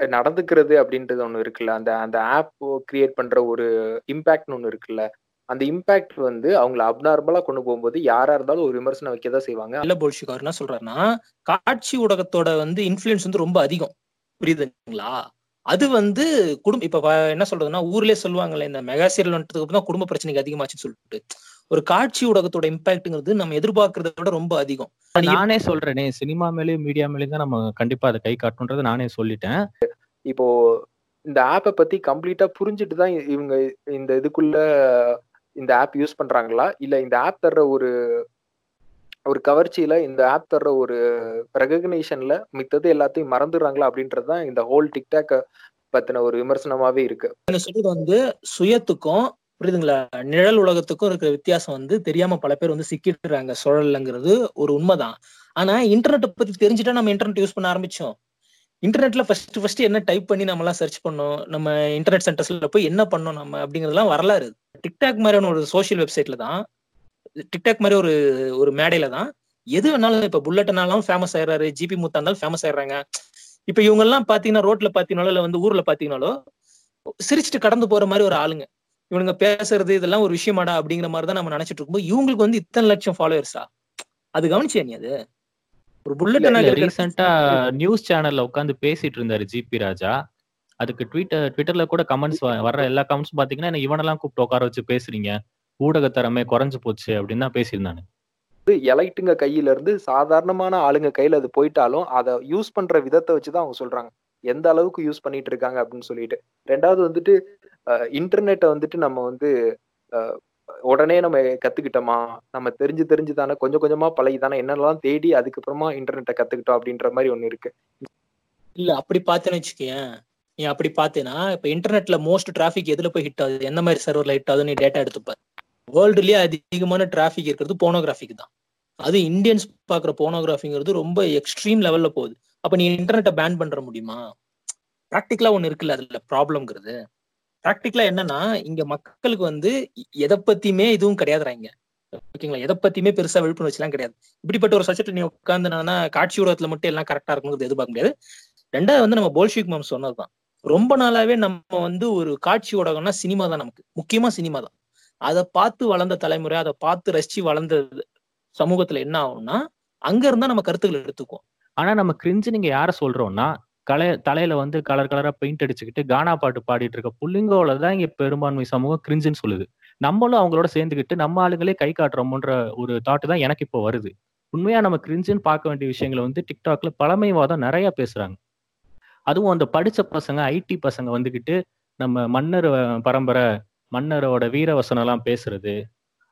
நடந்துக்கிறது அப்படின்றது ஒன்று இருக்குல்ல. அந்த அந்த ஆப் கிரியேட் பண்ற ஒரு இம்பாக்ட்னு ஒன்று இருக்குல்ல. அந்த இம்பாக்ட் வந்து அவங்கள அப்நார்மலா கொண்டு போகும்போது யாரா இருந்தாலும் ஒரு விமர்சனம் வைக்கதான் செய்வாங்க. இல்ல போல்ஷிக் அவர் என்ன சொல்றாருன்னா காட்சி ஊடகத்தோட வந்து இன்ஃபுளுன்ஸ் வந்து ரொம்ப அதிகம். புரியுதுங்களா? அது வந்து குடும்ப இப்ப என்ன சொல்றதுன்னா ஊர்லயே சொல்லுவாங்கல்ல இந்த மெகா சீரியல் வந்துட்டதுக்கு தான் குடும்ப பிரச்சனைக்கு அதிகமாச்சுன்னு சொல்லிட்டு. ஒரு காட்சி ஊடகத்தோட இம்பாக்ட்ங்கிறது நம்ம எதிர்பார்க்கறத விட ரொம்ப அதிகம். நானே சொல்றேனே சினிமா மேலேயும் மீடியா மேலேயும் தான் நம்ம கண்டிப்பா அதை கை காட்டுன்றதை நானே சொல்லிட்டேன். இப்போ இந்த ஆப்பை பத்தி கம்ப்ளீட்டா புரிஞ்சுட்டு தான் இவங்க இந்த இதுக்குள்ள இந்த ஆப் யூஸ் பண்றாங்களா? இல்ல இந்த ஆப் தர்ற ஒரு ஒரு கவர்ச்சியில இந்த ஆப் தர்ற ஒரு ரெகக்னேஷன்ல மித்தது எல்லாத்தையும் மறந்துடுறாங்களா அப்படின்றதுதான் இந்த ஹோல் டிக்டாக் பத்தின ஒரு விமர்சனமாவே இருக்கு. சொல்றது வந்து சுயத்துக்கும் புரியுதுங்களா? நிழல் உலகத்துக்கும் இருக்கிற வித்தியாசம் வந்து தெரியாம பல பேர் வந்து சிக்கிடுறாங்க. சுழல்லங்கிறது ஒரு உண்மைதான். ஆனா இன்டர்நெட்டை பத்தி தெரிஞ்சுட்டா நம்ம இன்டர்நெட் யூஸ் பண்ண ஆரம்பிச்சோம். இன்டர்நெட்ல ஃபர்ஸ்ட் ஃபர்ஸ்ட் என்ன டைப் பண்ணி நம்ம எல்லாம் சர்ச் பண்ணோம் நம்ம இன்டர்நெட் சென்டர்ஸ்ல போய் என்ன பண்ணோம் நம்ம அப்படிங்கறதெல்லாம் வரலாறு. டிக்டாக் மாதிரியான ஒரு சோசியல் வெப்சைட்ல தான் டிக்டாக் மாதிரி ஒரு ஒரு மேடையில தான் எது வேணாலும் இப்ப புல்லட்னாலும் ஃபேமஸ் ஆயிடுறாரு ஜிபி மூத்தா இருந்தாலும் ஃபேமஸ் ஆயிடுறாங்க. இப்ப இவங்க எல்லாம் பாத்தீங்கன்னா ரோட்ல பாத்தீங்கனாலோ இல்ல வந்து ஊர்ல பாத்தீங்கனாலோ சிரிச்சுட்டு கடந்து போற மாதிரி ஒரு ஆளுங்க. இவனுங்க பேசுறது இதெல்லாம் ஒரு விஷயமாடா அப்படிங்கிற மாதிரி தான் நம்ம நினைச்சிட்டு இருக்கும்போது இவங்களுக்கு வந்து இத்தனை லட்சம் ஃபாலோவர்ஸா அது கவனிச்சியா நீ அது? ஒரு புல்லட் ரீசெண்டா நியூஸ் சேனல்ல உட்காந்து பேசிட்டு இருந்தாரு ஜிபி ராஜா. அதுக்கு ட்விட்டர் ட்விட்டர்ல கூட கமெண்ட்ஸ் வர்ற எல்லா கமெண்ட்ஸ் பாத்தீங்கன்னா இவனெல்லாம் கூப்பிட்டு உட்கார வச்சு பேசுறீங்க. ஊடகத்தரமே குறைஞ்சு போச்சு அப்படின்னு தான் பேசியிருந்தானு எலைட்டுங்க கையில இருந்து சாதாரணமான ஆளுங்க கையில அது போயிட்டாலும் அதை யூஸ் பண்ற விதத்தை வச்சுதான் அவங்க சொல்றாங்க. எந்த அளவுக்கு யூஸ் பண்ணிட்டு இருக்காங்க அப்படின்னு சொல்லிட்டு. ரெண்டாவது வந்துட்டு இன்டர்நெட்டை வந்துட்டு நம்ம வந்து உடனே நம்ம கத்துக்கிட்டோமா? நம்ம தெரிஞ்சு தெரிஞ்சு தானே கொஞ்சம் கொஞ்சமா பழகி தானே என்னெல்லாம் தேடி அதுக்கப்புறமா இன்டர்நெட்டை கத்துக்கிட்டோம் அப்படின்ற மாதிரி ஒண்ணு இருக்கு. இல்ல அப்படி பார்த்தேன்னு வச்சுக்கேன் நீ அப்படி பார்த்தேன்னா இப்ப இன்டர்நெட்ல மோஸ்ட் டிராஃபிக் எதுல போய் ஹிட் ஆகுது? எந்த மாதிரி சர்வர்ல ஹிட் ஆகுது? நீ டேட்டா எடுத்துப்பாரு வேர்ல்டுலயே அதிகமான டிராஃபிக் இருக்கிறது போனோகிராஃபிக் தான். அது இந்தியன்ஸ் பாக்குற போனோகிராஃபிங்கிறது ரொம்ப எக்ஸ்ட்ரீம் லெவல்ல போகுது. அப்ப நீ இன்டர்நெட்டை பேன் பண்ற முடியுமா? ப்ராக்டிக்கலா ஒண்ணு இருக்குல்ல அதுல ப்ராப்ளம்ங்கிறது ப்ராக்டிக்கலா என்னன்னா இங்க மக்களுக்கு வந்து எதை பத்தியுமே இதுவும் கிடையாதுறாங்க. ஓகேங்களா? எதை பத்தியுமே பெருசா வச்சுலாம் கிடையாது. இப்படிப்பட்ட ஒரு சப்ஜெக்ட் நீ உட்காந்துனா காட்சி ஊடகத்துல மட்டும் எல்லாம் கரெக்டா இருக்கணுங்கிறது எதிர்பார்க்க முடியாது. ரெண்டாவது வந்து நம்ம போல்ஷிக் மேம் சொன்னதுதான் ரொம்ப நாளாவே நம்ம வந்து ஒரு காட்சி ஊடகம்னா சினிமா தான் நமக்கு. முக்கியமா சினிமா தான். அதை பார்த்து வளர்ந்த தலைமுறை அதை பார்த்து ரசிச்சு வளர்ந்த சமூகத்துல என்ன ஆகும்னா அங்க இருந்தா நம்ம கருத்துக்கள் எடுத்துக்குவோம். ஆனா நம்ம கிரிஞ்சு நீங்க யார சொல்றோம்னா கலை தலையில வந்து கலர் கலரா பெயிண்ட் அடிச்சுக்கிட்டு கானா பாட்டு பாடிட்டு இருக்க புள்ளிங்கோல தான் இங்க பெரும்பான்மை சமூகம் கிரிஞ்சுன்னு சொல்லுது. நம்மளும் அவங்களோட சேர்ந்துக்கிட்டு நம்ம ஆளுங்களே கை காட்டுறோம்ன்ற ஒரு தாட்டு தான் எனக்கு இப்போ வருது. உண்மையா நம்ம கிரிஞ்சுன்னு பார்க்க வேண்டிய விஷயங்களை வந்து டிக்டாக்ல பழமைவாதம் நிறைய பேசுறாங்க. அதுவும் அந்த படிச்ச பசங்க ஐடி பசங்க வந்துக்கிட்டு நம்ம மன்னர் பரம்பரை மன்னரோட வீரவசனம் எல்லாம் பேசுறது.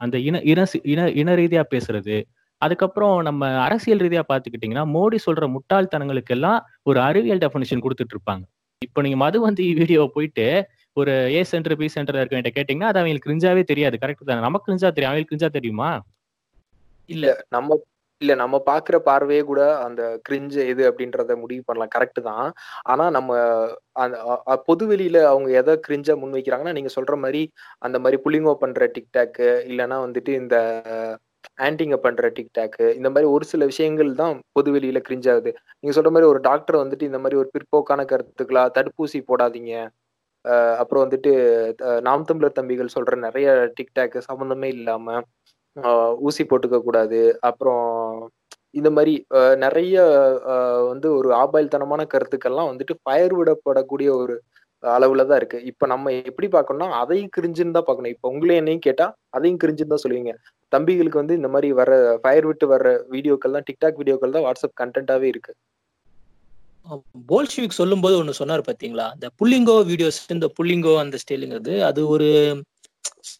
அந்த இன இன இன இன ரீதியா பேசுறது. அதுக்கப்புறம் நம்ம அரசியல் ரீதியா பாத்துக்கிட்டீங்கன்னா மோடி சொல்ற முட்டாள்தனங்களுக்கு எல்லாம் ஒரு அறிவியல் டெஃபினிஷன் கொடுத்துட்டு இருப்பாங்க இப்போ நீங்க மதுவந்தி வீடியோ போயிட்டு ஒரு ஏ சென்டர் பி சென்டர்ல இருக்கவங்க கேட்டீங்கன்னா அது அவங்களுக்கு கிரிஞ்சாவே தெரியாது. கரெக்ட் தானே? நமக்கு கிரிஞ்சா தெரியும். அவங்களுக்கு கிரிஞ்சா தெரியுமா? இல்ல நம்ம இல்ல நம்ம பாக்குற பார்வையே கூட அந்த கிரிஞ்ச எது அப்படின்றத முடிவு பண்ணலாம். கரெக்ட் தான். ஆனா நம்ம அந்த பொது வெளியில அவங்க எதை கிரிஞ்சா முன்வைக்கிறாங்கன்னா நீங்க சொல்ற மாதிரி அந்த மாதிரி புள்ளிங்கோ பண்ற டிக்டாக்கு இல்லைன்னா வந்துட்டு இந்த ஆன்டிங்க பண்ற டிக்டாக்கு இந்த மாதிரி ஒரு சில விஷயங்கள் தான் பொது வெளியில கிரிஞ்ச் ஆகுது. நீங்க சொல்ற மாதிரி ஒரு டாக்டர் வந்துட்டு இந்த மாதிரி ஒரு பிற்போக்கான கருத்துக்களா தடுப்பூசி போடாதீங்க. அப்புறம் வந்துட்டு நாம் தமிழர் தம்பிகள் சொல்ற நிறைய டிக்டாக் சம்மந்தமே இல்லாம ஊசி போட்டுக்க கூடாது. அப்புறம் இந்த மாதிரி நிறைய வந்து ஒரு ஆபாயல்தனமான கருத்துக்கள்லாம் வந்துட்டு ஃபயர் விடப்படக்கூடிய ஒரு அளவுல தான் இருக்கு. இப்ப நம்ம எப்படி பார்க்கணும்னா அதையும் கிரிஞ்சுன்னு தான் பார்க்கணும். இப்ப உங்களே என்னையும் கேட்டா அதையும் கிரிஞ்சுன்னு தான் சொல்லுவீங்க. தம்பிகளுக்கு வந்து இந்த மாதிரி வர ஃபயர் விட்டு வர்ற வீடியோக்கள் தான் டிக்டாக் வீடியோக்கள் தான் வாட்ஸ்அப் கண்டென்ட்டாவே இருக்கு. போல்ஷிவிக் சொல்லும் போது ஒண்ணு சொன்னார் பாத்தீங்களா? இந்த புள்ளிங்கோ வீடியோஸ் இந்த புள்ளிங்கோ அந்த ஸ்டைலுங்கிறது அது ஒரு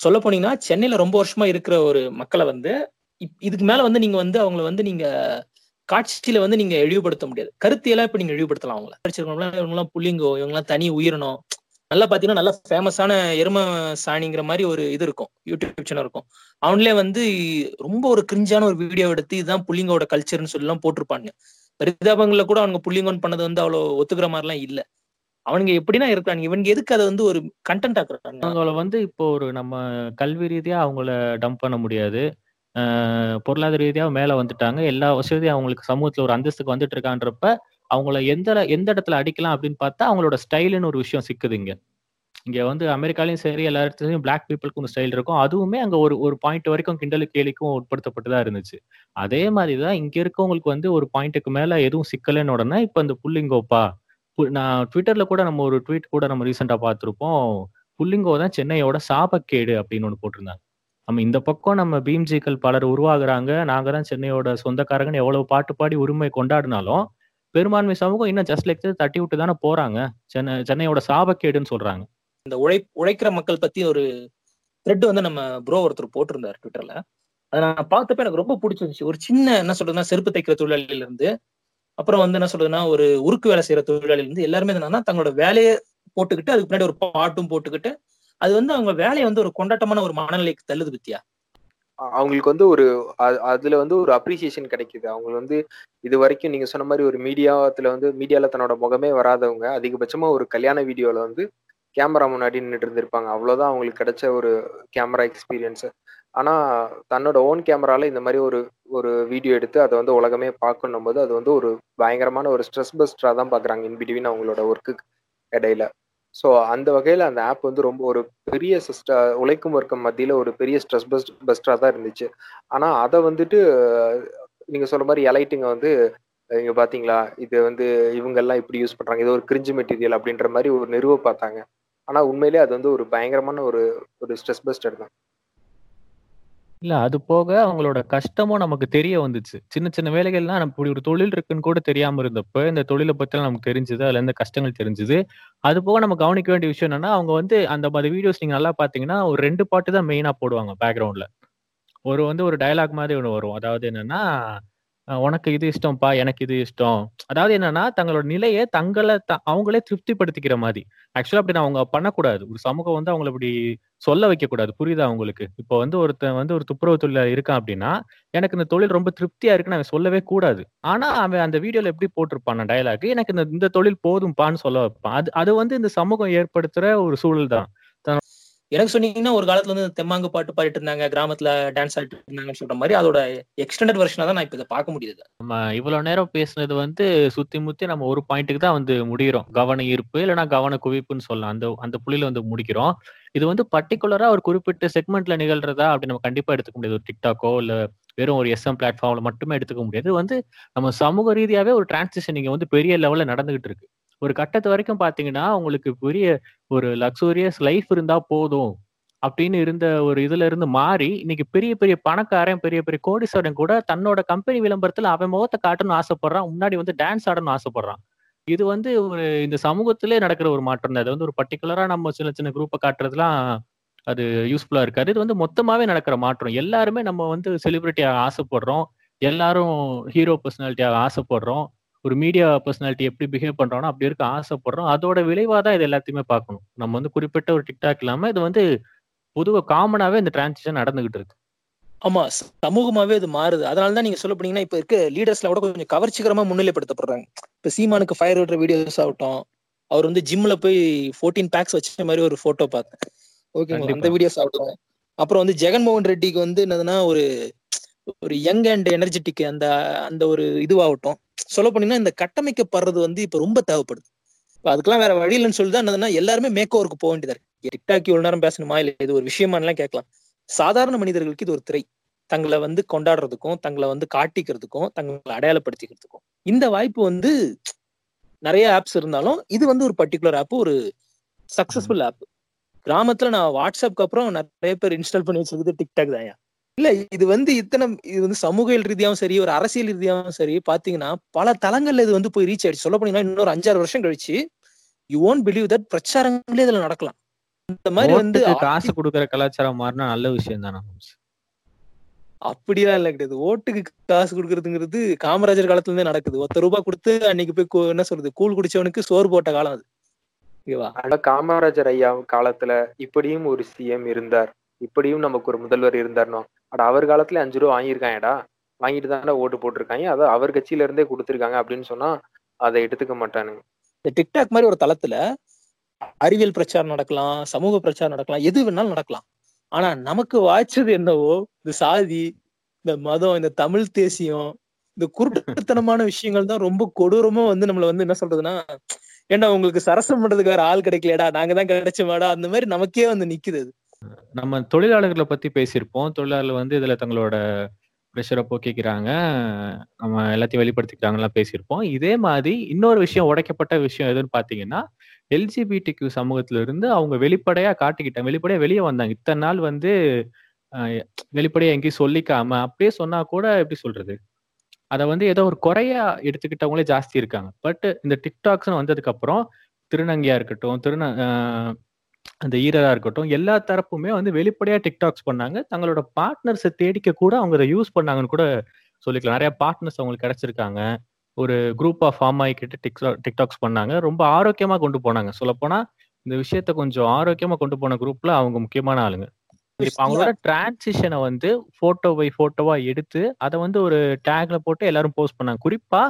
சொல்ல போனீங்கன்னா சென்னையில ரொம்ப வருஷமா இருக்கிற ஒரு மக்களை வந்து இதுக்கு மேல வந்து நீங்க வந்து அவங்கள வந்து நீங்க காட்சியில வந்து நீங்க இழிவுபடுத்த முடியாது. கருத்தியெல்லாம் இப்ப நீங்க இழிவுபடுத்தலாம் அவங்கள. படிச்சிருக்கவங்களாம் இவங்கெல்லாம் புள்ளிங்கோ இவங்கெல்லாம் தனி உயிரினம். நல்லா பாத்தீங்கன்னா நல்லா ஃபேமஸான எரும சாணிங்கிற மாதிரி ஒரு இது இருக்கும். யூடியூப் சேனல் இருக்கும். அவன்லயே வந்து ரொம்ப ஒரு கிரிஞ்சான ஒரு வீடியோ எடுத்து இதுதான் புள்ளிங்கோட கல்ச்சர்னு சொல்லி எல்லாம் போட்டிருப்பாங்க. பரிதாபங்கள்ல கூட அவனுங்க புள்ளிங்கோன் பண்ணது வந்து அவ்வளவு ஒத்துக்கிற மாதிரிலாம் இல்ல. அவனுங்க எப்படின்னா இருக்கிறாங்க இவனுங்க எதுக்கு அதை வந்து ஒரு கண்டென்ட் ஆக்குறாங்க அவங்கள வந்து இப்போ ஒரு நம்ம கல்வி ரீதியா அவங்கள டம்ப் பண்ண முடியாது. பொருளாதார ரீதியாக மேலே வந்துட்டாங்க. எல்லா வசதியும் அவங்களுக்கு சமூகத்தில் ஒரு அந்தஸ்துக்கு வந்துட்டு இருக்கான்றப்ப அவங்கள எந்த எந்த இடத்துல அடிக்கலாம் அப்படின்னு பார்த்தா அவங்களோட ஸ்டைலுன்னு ஒரு விஷயம் சிக்குது இங்கே. இங்கே வந்து அமெரிக்காலையும் சரி எல்லா இடத்துலையும் பிளாக் பீப்புளுக்கு ஒரு ஸ்டைல் இருக்கும். அதுவுமே அங்கே ஒரு ஒரு பாயிண்ட் வரைக்கும் கிண்டலு கேலிக்கும் உட்படுத்தப்பட்டுதான் இருந்துச்சு. அதே மாதிரி தான் இங்கே இருக்கவங்களுக்கு வந்து ஒரு பாயிண்ட்டுக்கு மேலே எதுவும் சிக்கலைன்னு உடனே இப்போ இந்த புள்ளிங்கோப்பா நான் ட்விட்டரில் கூட நம்ம ஒரு ட்வீட் கூட நம்ம ரீசெண்டாக பார்த்துருப்போம். புள்ளிங்கோ தான் சென்னையோட சாபக்கேடு அப்படின்னு ஒன்று போட்டிருந்தாங்க. நம்ம இந்த பக்கம் நம்ம பீம்ஜிக்கள் பலர் உருவாகுறாங்க. நாங்க தான் சென்னையோட சொந்தக்காரங்கன்னு எவ்வளவு பாட்டு பாடி உரிமை கொண்டாடினாலும் பெரும்பான்மை சமூகம் இன்னும் ஜஸ்ட் லைக் தட்டி விட்டு தானே போறாங்க. சென்னை சென்னையோட சாபக்கேடுன்னு சொல்றாங்க. இந்த உழை உழைக்கிற மக்கள் பத்தி ஒரு த்ரெட் வந்து நம்ம ப்ரோ ஒருத்தர் போட்டிருந்தார் ட்விட்டர்ல அதை நான் பார்த்தப்ப எனக்கு ரொம்ப பிடிச்சிருந்துச்சு. ஒரு சின்ன என்ன சொல்றதுன்னா செருப்பு தைக்கிற தொழிலாளியில இருந்து அப்புறம் வந்து என்ன சொல்றதுன்னா ஒரு உருக்கு வேலை செய்யற தொழிலாளில இருந்து எல்லாருமே என்னன்னா தங்களோட வேலையை போட்டுக்கிட்டு அதுக்கு பின்னாடி ஒரு பாட்டும் போட்டுக்கிட்டு அது வந்து அவங்க வேலையை வந்து ஒரு கொண்டாட்டமான ஒரு மனநிலைக்கு தள்ளுது பத்தியா? அவங்களுக்கு வந்து ஒரு அதுல வந்து ஒரு அப்ரிசியேஷன் கிடைக்குது. அவங்க வந்து இது வரைக்கும் நீங்க சொன்ன மாதிரி ஒரு மீடியாத்துல வந்து மீடியால தன்னோட முகமே வராதவங்க அதிகபட்சமா ஒரு கல்யாண வீடியோல வந்து கேமரா முன்னாடி நின்றுட்டு இருந்திருப்பாங்க. அவ்வளவுதான் அவங்களுக்கு கிடைச்ச ஒரு கேமரா எக்ஸ்பீரியன்ஸ் ஆனா தன்னோட ஓன் கேமரால இந்த மாதிரி ஒரு ஒரு வீடியோ எடுத்து அதை வந்து உலகமே பார்க்கணும் போது அது வந்து ஒரு பயங்கரமான ஒரு ஸ்ட்ரெஸ் பஸ்டரா தான் பாக்குறாங்க இன்பிட்வீன் அவங்களோட ஒர்க்கு இடையில. ஸோ அந்த வகையில் அந்த ஆப் வந்து ரொம்ப ஒரு பெரிய சிஸ்ட உழைக்கும் வர்க்கம் மத்தியில் ஒரு பெரிய ஸ்ட்ரெஸ் பஸ்ட் பஸ்டராக தான் இருந்துச்சு. ஆனால் அதை வந்துட்டு நீங்கள் சொல்கிற மாதிரி எலைட்டுங்க வந்து இங்கே பார்த்தீங்களா இது வந்து இவங்கெல்லாம் இப்படி யூஸ் பண்ணுறாங்க இது ஒரு கிரிஞ்சு மெட்டீரியல் அப்படின்ற மாதிரி ஒரு நிறுவ பார்த்தாங்க. ஆனால் உண்மையிலே அது வந்து ஒரு பயங்கரமான ஒரு ஒரு ஸ்ட்ரெஸ் பஸ்டர் தான். இல்ல அது போக அவங்களோட கஷ்டமும் நமக்கு தெரிய வந்துச்சு. சின்ன சின்ன வேலைகள்லாம் நம்ம இப்படி ஒரு தொழில் இருக்குன்னு கூட தெரியாம இருந்தப்ப, இந்த தொழில பத்திலாம் நமக்கு தெரிஞ்சது. அதுல இருந்த கஷ்டங்கள் தெரிஞ்சது. அது போக நம்ம கவனிக்க வேண்டிய விஷயம் என்னன்னா, அவங்க வந்து அந்த மாரி வீடியோஸ் நீங்க நல்லா பார்த்தீங்கன்னா, ஒரு 2 பாட்டு தான் மெயினா போடுவாங்க பேக்கிரவுண்ட்ல. ஒரு வந்து ஒரு டயலாக் மாரி ஒண்ணு வரும். அதாவது என்னன்னா, அ "உனக்கு இது இஷ்டம்ப்பா, எனக்கு இது இஷ்டம்." அதாவது என்னன்னா, தங்களோட நிலைய தங்கள த அவங்களே திருப்திப்படுத்திக்கிற மாரி. ஆக்சுவலா அப்படி நான் அவங்க பண்ணக்கூடாது. ஒரு சமூகம் வந்து அவங்கள இப்படி சொல்ல வைக்கக்கூடாது. புரியுதா உங்களுக்கு? இப்போ வந்து ஒருத்தன் வந்து ஒரு துப்புரவு தொழிலாளி இருக்கான் அப்படின்னா, எனக்கு இந்த தொழில் ரொம்ப திருப்தியா இருக்குன்னு அவன் சொல்லவே கூடாது. ஆனா, அவன் அந்த வீடியோல எப்படி போட்டிருப்பான்னா டயலாக், எனக்கு இந்த இந்த தொழில் போதும்ப்பான்னு சொல்ல வைப்பான். அது அது வந்து இந்த சமூகம் ஏற்படுத்துற ஒரு சூழல் தான். த எனக்கு சொன்னீங்கன்னா, ஒரு காலத்துல வந்து தெம்மாங்கு பாட்டு பாடிட்டு இருந்தாங்க. கிராமத்துல டான்ஸ் ஆடிட்டு இருந்தாங்கன்னு சொல்ற மாதிரி அதோட எக்ஸ்டெண்டட் வெர்ஷனா தான் நான் இப்ப இதை பார்க்க முடியுது. நம்ம இவ்வளோ நேரம் பேசினது வந்து சுத்தி முத்தி நம்ம ஒரு பாயிண்ட்டுக்கு தான் வந்து முடிகிறோம் கவன ஈர்ப்பு இல்லைன்னா கவன குவிப்புன்னு சொல்லலாம். அந்த அந்த புள்ளியில வந்து முடிக்கிறோம். இது வந்து பர்டிகுலரா ஒரு குறிப்பிட்ட செக்மெண்ட்ல நிகழ்றதா அப்படி நம்ம கண்டிப்பா எடுத்துக்க முடியாது. ஒரு டிக்டாக்கோ இல்ல வெறும் ஒரு எஸ்எம் பிளாட்ஃபார்ம்ல மட்டுமே எடுத்துக்க முடியாது. வந்து நம்ம சமூக ரீதியாவே ஒரு டிரான்சிஷன் இங்க வந்து பெரிய லெவல்ல நடந்துகிட்டு இருக்கு. ஒரு கட்டத்து வரைக்கும் பார்த்தீங்கன்னா, உங்களுக்கு பெரிய ஒரு லக்ஸூரியஸ் லைஃப் இருந்தா போதும். அப்படின்னு இருந்த ஒரு இதுல இருந்து மாறி, இன்னைக்கு பெரிய பெரிய பணக்காரன், பெரிய பெரிய கோடீஸ்வரன் கூட தன்னோட கம்பெனி விளம்பரத்துல அவன் முகத்தை காட்டணும்னு ஆசைப்படுறான். முன்னாடி வந்து டான்ஸ் ஆடணும்னு ஆசைப்படுறான். இது வந்து ஒரு இந்த சமூகத்திலே நடக்கிற ஒரு மாற்றம் தான். அது வந்து ஒரு பர்டிகுலரா நம்ம சின்ன சின்ன குரூப்பை காட்டுறதுலாம் அது யூஸ்ஃபுல்லா இருக்காது. இது வந்து மொத்தமாவே நடக்கிற மாற்றம். எல்லாருமே நம்ம வந்து செலிபிரிட்டியாக ஆசைப்படுறோம். எல்லாரும் ஹீரோ பர்சனாலிட்டியாக ஆசைப்படுறோம். ஒரு மீடியா பெர்சனாலிட்டி எப்படி பிஹேவ் பண்றானோ அப்படி இருக்க ஆசைப்படுறோம். அதோட விளைவா தான் இது எல்லாத்தையுமே பார்க்கணும். நம்ம வந்து குறிப்பிட்ட ஒரு TikTok இல்லாம இது வந்து பொதுவா காமனாவே இந்த டிரான்சிஷன் நடந்துகிட்டு இருக்கு. ஆமா. சமூகமாவே அது மாறுது. அதனால தான் நீங்க சொல்ல போனீங்கன்னா, இப்ப இருக்க லீடர்ஸ்லாம் கூட கொஞ்சம் கவர்ச்சிகரமா முன்னிலைப்படுத்தப்படுறாங்க. இப்ப சீமானுக்கு ஃபயர் விடுற வீடியோஸ் ஆகட்டும், அவர் வந்து ஜிம்ல போய் 14 பேக்ஸ் வச்ச மாரி ஒரு ஃபோட்டோ பார்த்தேன். ஓகேங்களா? அந்த. வீடியோஸ் ஆகட்டும். அப்புறம் வந்து ஜெகன்மோகன் ரெட்டிக்கு வந்து என்னதுன்னா, ஒரு ஒரு யங் அண்ட் எனர்ஜெட்டிக் அந்த அந்த ஒரு இதுவாகட்டும். சொல்ல போனீங்கன்னா, இந்த கட்டமைக்கப்படுறது வந்து இப்ப ரொம்ப தேவைப்படுது. இப்ப அதுக்கெல்லாம் வேற வழி இல்லன்னு சொல்லி தான் என்னதுன்னா, எல்லாருமே மேக் ஓவருக்கு போ வேண்டியதா இருக்கு. இவ்வளவு நேரம் பேசணுமா? இல்ல இது ஒரு விஷயமான்னுலாம் கேட்கலாம். சாதாரண மனிதர்களுக்கு இது ஒரு திரை. தங்கள வந்து கொண்டாடுறதுக்கும், தங்கள வந்து காட்டிக்கிறதுக்கும், தங்கள அடையாளப்படுத்திக்கிறதுக்கும். இந்த வாய்ப்பு வந்து நெறைய ஆப்ஸ் இருந்தாலும், இது வந்து ஒரு பர்ட்டிகுலர் ஆப். ஒரு. Successful app. கிராமத்துல நான் WhatsAppக்கு அப்புறம் நெறைய பேர் இன்ஸ்டால் பண்ணி வச்சிருக்கிறது TikTok தான்யா. இல்ல இது வந்து இத்தன இது வந்து சமூகியல் ரீதியாவும் சரி, ஒரு அரசியல் ரீதியாவும் சரி பார்த்தீங்கன்னா, பல தளங்கள்ல இது வந்து போய் ரீச் ஆயிடுச்சு. சொல்ல போனீங்கன்னா, இன்னொரு 5, 6 வருஷம் கழிச்சு, யூ ஒன்ட் பிலீவ் தட் பிரச்சாரங்களே இதுல நடக்கலாம். இந்த மாரி வந்து காசு குடுக்குற கலாச்சாரம் மாறுனா நல்ல விஷயம் தானே. அப்படிலாம் இல்ல கிடையாது. ஓட்டுக்கு காசு குடுக்குறதுங்கிறது காமராஜர் காலத்துல இருந்தே நடக்குது. ரூ. 1 குடுத்து அன்னைக்கு போய் என்ன சொல்றது? கூழ் குடிச்சவனுக்கு சோறு போட்ட காலம் அது. ஆனா காமராஜர் ஐயா காலத்துல இப்படியும் ஒரு சிஎம் இருந்தார். இப்படியும் நமக்கு ஒரு முதல்வர் இருந்தார்ன்னோம். அட அவர் காலத்துல அஞ்சு ரூபா வாங்கியிருக்காங்கடா. வாங்கிட்டு தானே ஓட்டு போட்டிருக்காங்க அதை அவர் கட்சியில இருந்தே குடுத்துருக்காங்க அப்படின்னு சொன்னா, அதை எடுத்துக்க மாட்டானுங்க. இந்த டிக்டாக் மாதிரி ஒரு தளத்துல அறிவியல் பிரச்சாரம் நடக்கலாம், சமூக பிரச்சாரம் நடக்கலாம், எது வேணாலும் நடக்கலாம். ஆனா நமக்கு வாய்ச்சது என்னவோ, இந்த சாதி, இந்த மதம், இந்த தமிழ் தேசியம், இந்த குருட்டுத்தனமான விஷயங்கள் தான் ரொம்ப கொடூரமா வந்து நம்மள வந்து என்ன சொல்றதுன்னா, ஏன்னா உங்களுக்கு சரசம் பண்றதுக்கு வேற ஆள் கிடைக்கலடா நாங்க தான் கிடைச்சோமாடா? அந்த மாதிரி நமக்கே வந்து நிக்குது அது. நம்ம தொழிலாளர்களை பத்தி பேசியிருப்போம். தொழிலாளர்கள் வந்து இதுல தங்களோட ப்ரெஷரை போக்கிக்கிறாங்க. நம்ம எல்லாத்தையும் வெளிப்படுத்திக்கிறாங்கலாம் பேசியிருப்போம். இதே மாதிரி இன்னொரு விஷயம் உடைக்கப்பட்ட விஷயம் எதுன்னு பார்த்தீங்கன்னா, எல்ஜிபிடிக்கு சமூகத்துல இருந்து அவங்க வெளிப்படையா காட்டிக்கிட்டாங்க. வெளிப்படையா வெளியே வந்தாங்க. இத்தனை நாள் வந்து அ வெளிப்படையா எங்கேயும் சொல்லிக்காம, அப்படியே சொன்னா கூட எப்படி சொல்றது? அதை வந்து ஏதோ ஒரு குறையா எடுத்துக்கிட்டவங்களே ஜாஸ்தி இருக்காங்க. பட் இந்த டிக்டாக்ஸ்னு வந்ததுக்கு அப்புறம் திருநங்கையா இருக்கட்டும், திருந அந்த ஈரரா இருக்கட்டும், எல்லா தரப்புமே வந்து வெளிப்படையா டிக்டாக்ஸ் பண்ணாங்க. தங்களோட பார்ட்னர்ஸ தேடிக்க கூட அவங்க அத யூஸ் பண்ணாங்கன்னு கூட சொல்லிக்கலாம். நெறைய பார்ட்னர்ஸ் அவங்களுக்கு கிடைச்சிருக்காங்க. ஒரு குரூப்பா ஃபார்ம் ஆயிக்கிட்டு டிக்டா டிக்டாக்ஸ் பண்ணாங்க. ரொம்ப ஆரோக்கியமா கொண்டு போனாங்க. சொல்லப்போனா, இந்த விஷயத்த கொஞ்சம் ஆரோக்கியமா கொண்டு போன குரூப்ல அவங்க முக்கியமான ஆளுங்க. இப்ப அவங்களோட டிரான்சிஷன வந்து ஃபோட்டோ பை ஃபோட்டோவா எடுத்து, அத வந்து ஒரு டேக்ல போட்டு எல்லாரும் போஸ்ட் பண்ணாங்க. குறிப்பா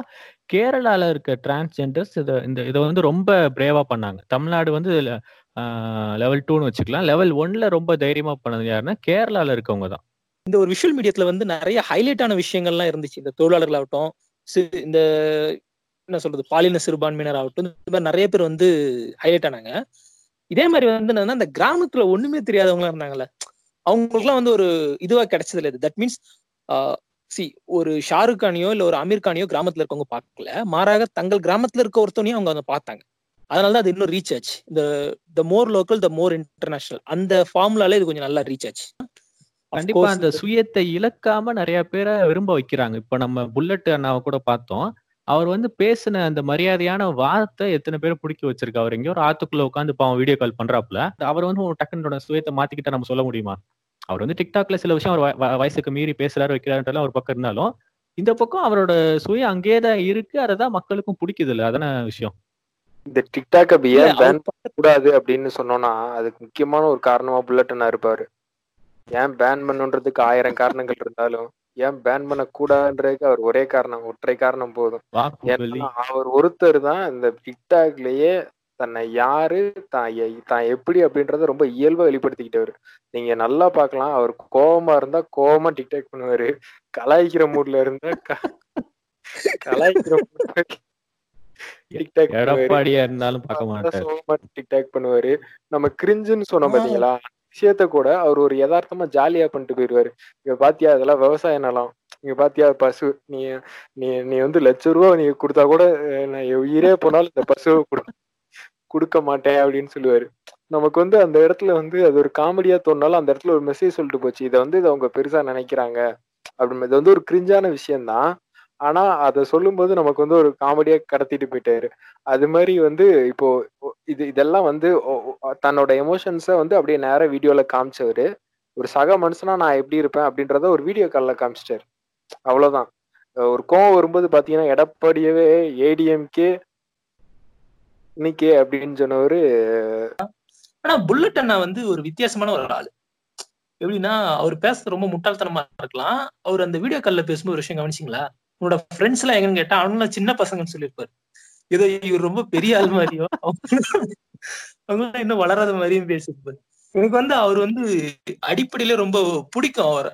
கேரளால இருக்க டிரான்ஸ்ஜெண்டர்ஸ் இத இந்த இத வந்து ரொம்ப பிரேவா பண்ணாங்க. தமிழ்நாடு வந்து இதுல லெவல் டூன்னு வச்சுக்கலாம். லெவல் ஒன்ல ரொம்ப தைரியமா பண்ணது யாருன்னா, கேரளால இருக்கவங்க தான். இந்த ஒரு விஷுவல் மீடியத்துல வந்து நிறைய ஹைலைட் ஆன விஷயங்கள்லாம் இருந்துச்சு. இந்த தொழிலாளர்கள் ஆகட்டும், இந்த என்ன சொல்றது? பாலின சிறுபான்மையினர் ஆகட்டும், இந்த மாதிரி நிறைய பேர் வந்து ஹைலைட் ஆனாங்க. இதே மாதிரி வந்து என்னன்னா, இந்த கிராமத்துல ஒண்ணுமே தெரியாதவங்களா இருந்தாங்கல்ல. அவங்களுக்குலாம் வந்து ஒரு இதுவா கிடைச்சது இல்லை இது. தட் மீன்ஸ் சி ஒரு ஷாருக் கானியோ இல்ல ஒரு அமீர் கானியோ கிராமத்துல இருக்கவங்க பார்க்கல. மாறாக தங்கள் கிராமத்துல இருக்க ஒருத்தனையும் அவங்க வந்து பார்த்தாங்க. அதனால தான் அது இன்னும் ரீச் ஆச்சு. இந்த த மோர் லோக்கல், த மோர் இன்டர்நேஷனல் அந்த ஃபார்முலால இது கொஞ்சம் நல்லா ரீச் ஆச்சு. கண்டிப்பா அந்த சுயத்தை இழக்காம நிறைய பேரை விரும்ப வைக்கிறாங்க. இப்ப நம்ம புல்லட் அண்ணாவை கூட பார்த்தோம். அவர் வந்து பேசின அந்த மரியாதையான வார்த்தை எத்தனை பேரை பிடிக்க வச்சிருக்கு. அவர் எங்கேயோ ஒரு ஆத்துக்குள்ள உட்காந்து பாவம் வீடியோ கால் பண்றாப்புல. அவர் வந்து டக்குனோட சுயத்தை மாத்திக்கிட்டா நம்ம சொல்ல முடியுமா? அவர் வந்து டிக்டாக்ல சில விஷயம் அவர் வயசுக்கு மீறி பேசுறாரு வைக்கிறாருன்றலாம் ஒரு பக்கம் இருந்தாலும் இந்த பக்கம் அவரோட சுயம் அங்கேயே தான் இருக்கு. அதை தான் மக்களுக்கும் பிடிக்குது இல்ல. அதான விஷயம். இந்த டிக்டாக் அப்ப இல்ல, ஏன் பேன் கூடாது அப்படின்னு சொன்னோம்னா அதுக்கு முக்கியமான ஒரு காரணமா புல்லட்னா இருப்பாரு. ஏன் பேன் பண்ணுன்றதுக்கு ஆயிரம் காரணங்கள் இருந்தாலும் ஏன் பேன் பண்ண கூடாதுன்றதுக்கு அவர் ஒரே காரணம் ஒற்றை காரணம் போதும். ஏன்னா அவர் ஒருத்தர் தான் இந்த டிக்டாக்லயே தன்னை யாரு தான் தான் எப்படி அப்படின்றத ரொம்ப இயல்பா வெளிப்படுத்திக்கிட்டவர். நீங்க நல்லா பார்க்கலாம் அவர் கோவமா இருந்தா கோவமா டிக்டாக் பண்ணுவாரு. கலாய்க்கிற மூட்ல இருந்தா கலாய்க்கிற மூட்ல டிக்டாக் எடப்பாடியா இருந்தாலும் பார்க்க மாட்டாரு. டிக்டாக் பண்ணுவாரு. நம்ம கிரிஞ்சுன்னு சொன்னோம் பாத்தீங்களா? விஷயத்த கூட அவர் ஒரு யதார்த்தமா ஜாலியா பண்ணிட்டு போயிருவாரு. இங்க பாத்தியா இதெல்லாம் விவசாய நிலம். இங்க பாத்தியா பசு. நீ நீ நீ வந்து லட்ச ரூபா நீ கொடுத்தா கூட நான் என் உயிரே போனாலும் இந்த பசுவை கொடு கொடுக்க மாட்டேன் அப்படின்னு சொல்லுவாரு. நமக்கு வந்து அந்த இடத்துல வந்து அது ஒரு காமெடியா தோணுனாலும் அந்த இடத்துல ஒரு மெசேஜ் சொல்லிட்டு போச்சு. இதை வந்து இதை அவங்க பெருசா நினைக்கிறாங்க. அப்படின்னு இது வந்து ஒரு கிரிஞ்சான விஷயம்தான். ஆனா அதை சொல்லும்போது நமக்கு வந்து ஒரு காமெடியா கடத்திட்டு போயிட்டாரு. அது மாதிரி வந்து இப்போ இது இதெல்லாம் வந்து ஒ- ஒ- தன்னோட எமோஷன்ஸை வந்து அப்படியே நேரா வீடியோல காமிச்சவரு. ஒரு சக மனுஷனா நான் எப்படி இருப்பேன் அப்படின்றத ஒரு வீடியோ கால்ல காமிச்சிட்டாரு. அவ்வளவுதான். ஒரு கோவம் வரும்போது பாத்தீங்கன்னா எடப்பாடியவே ஏடிஎம்கே இன்னைக்கு அப்படின்னு சொன்னவரு ஆனா புல்லட் அண்ணா வந்து ஒரு வித்தியாசமான ஒரு ஆளு. எப்படின்னா அவர் பேசுறது ரொம்ப முட்டாள்தனமா இருக்கலாம். அவர் அந்த வீடியோ கால்ல பேசும்போது ஒரு விஷயம் கவனிச்சிங்களா? உன்னோட ஃப்ரெண்ட்ஸ் எல்லாம் எங்கன்னு கேட்டா அவனும் சின்ன பசங்கன்னு சொல்லியிருப்பாரு. ஏதோ இவர் ரொம்ப பெரிய ஆள் மாதிரியோ அவங்க இன்னும் வளராத மாதிரியும் பேசியிருப்பாரு. எனக்கு வந்து அவர் வந்து அடிப்படையில ரொம்ப பிடிக்கும் அவரை.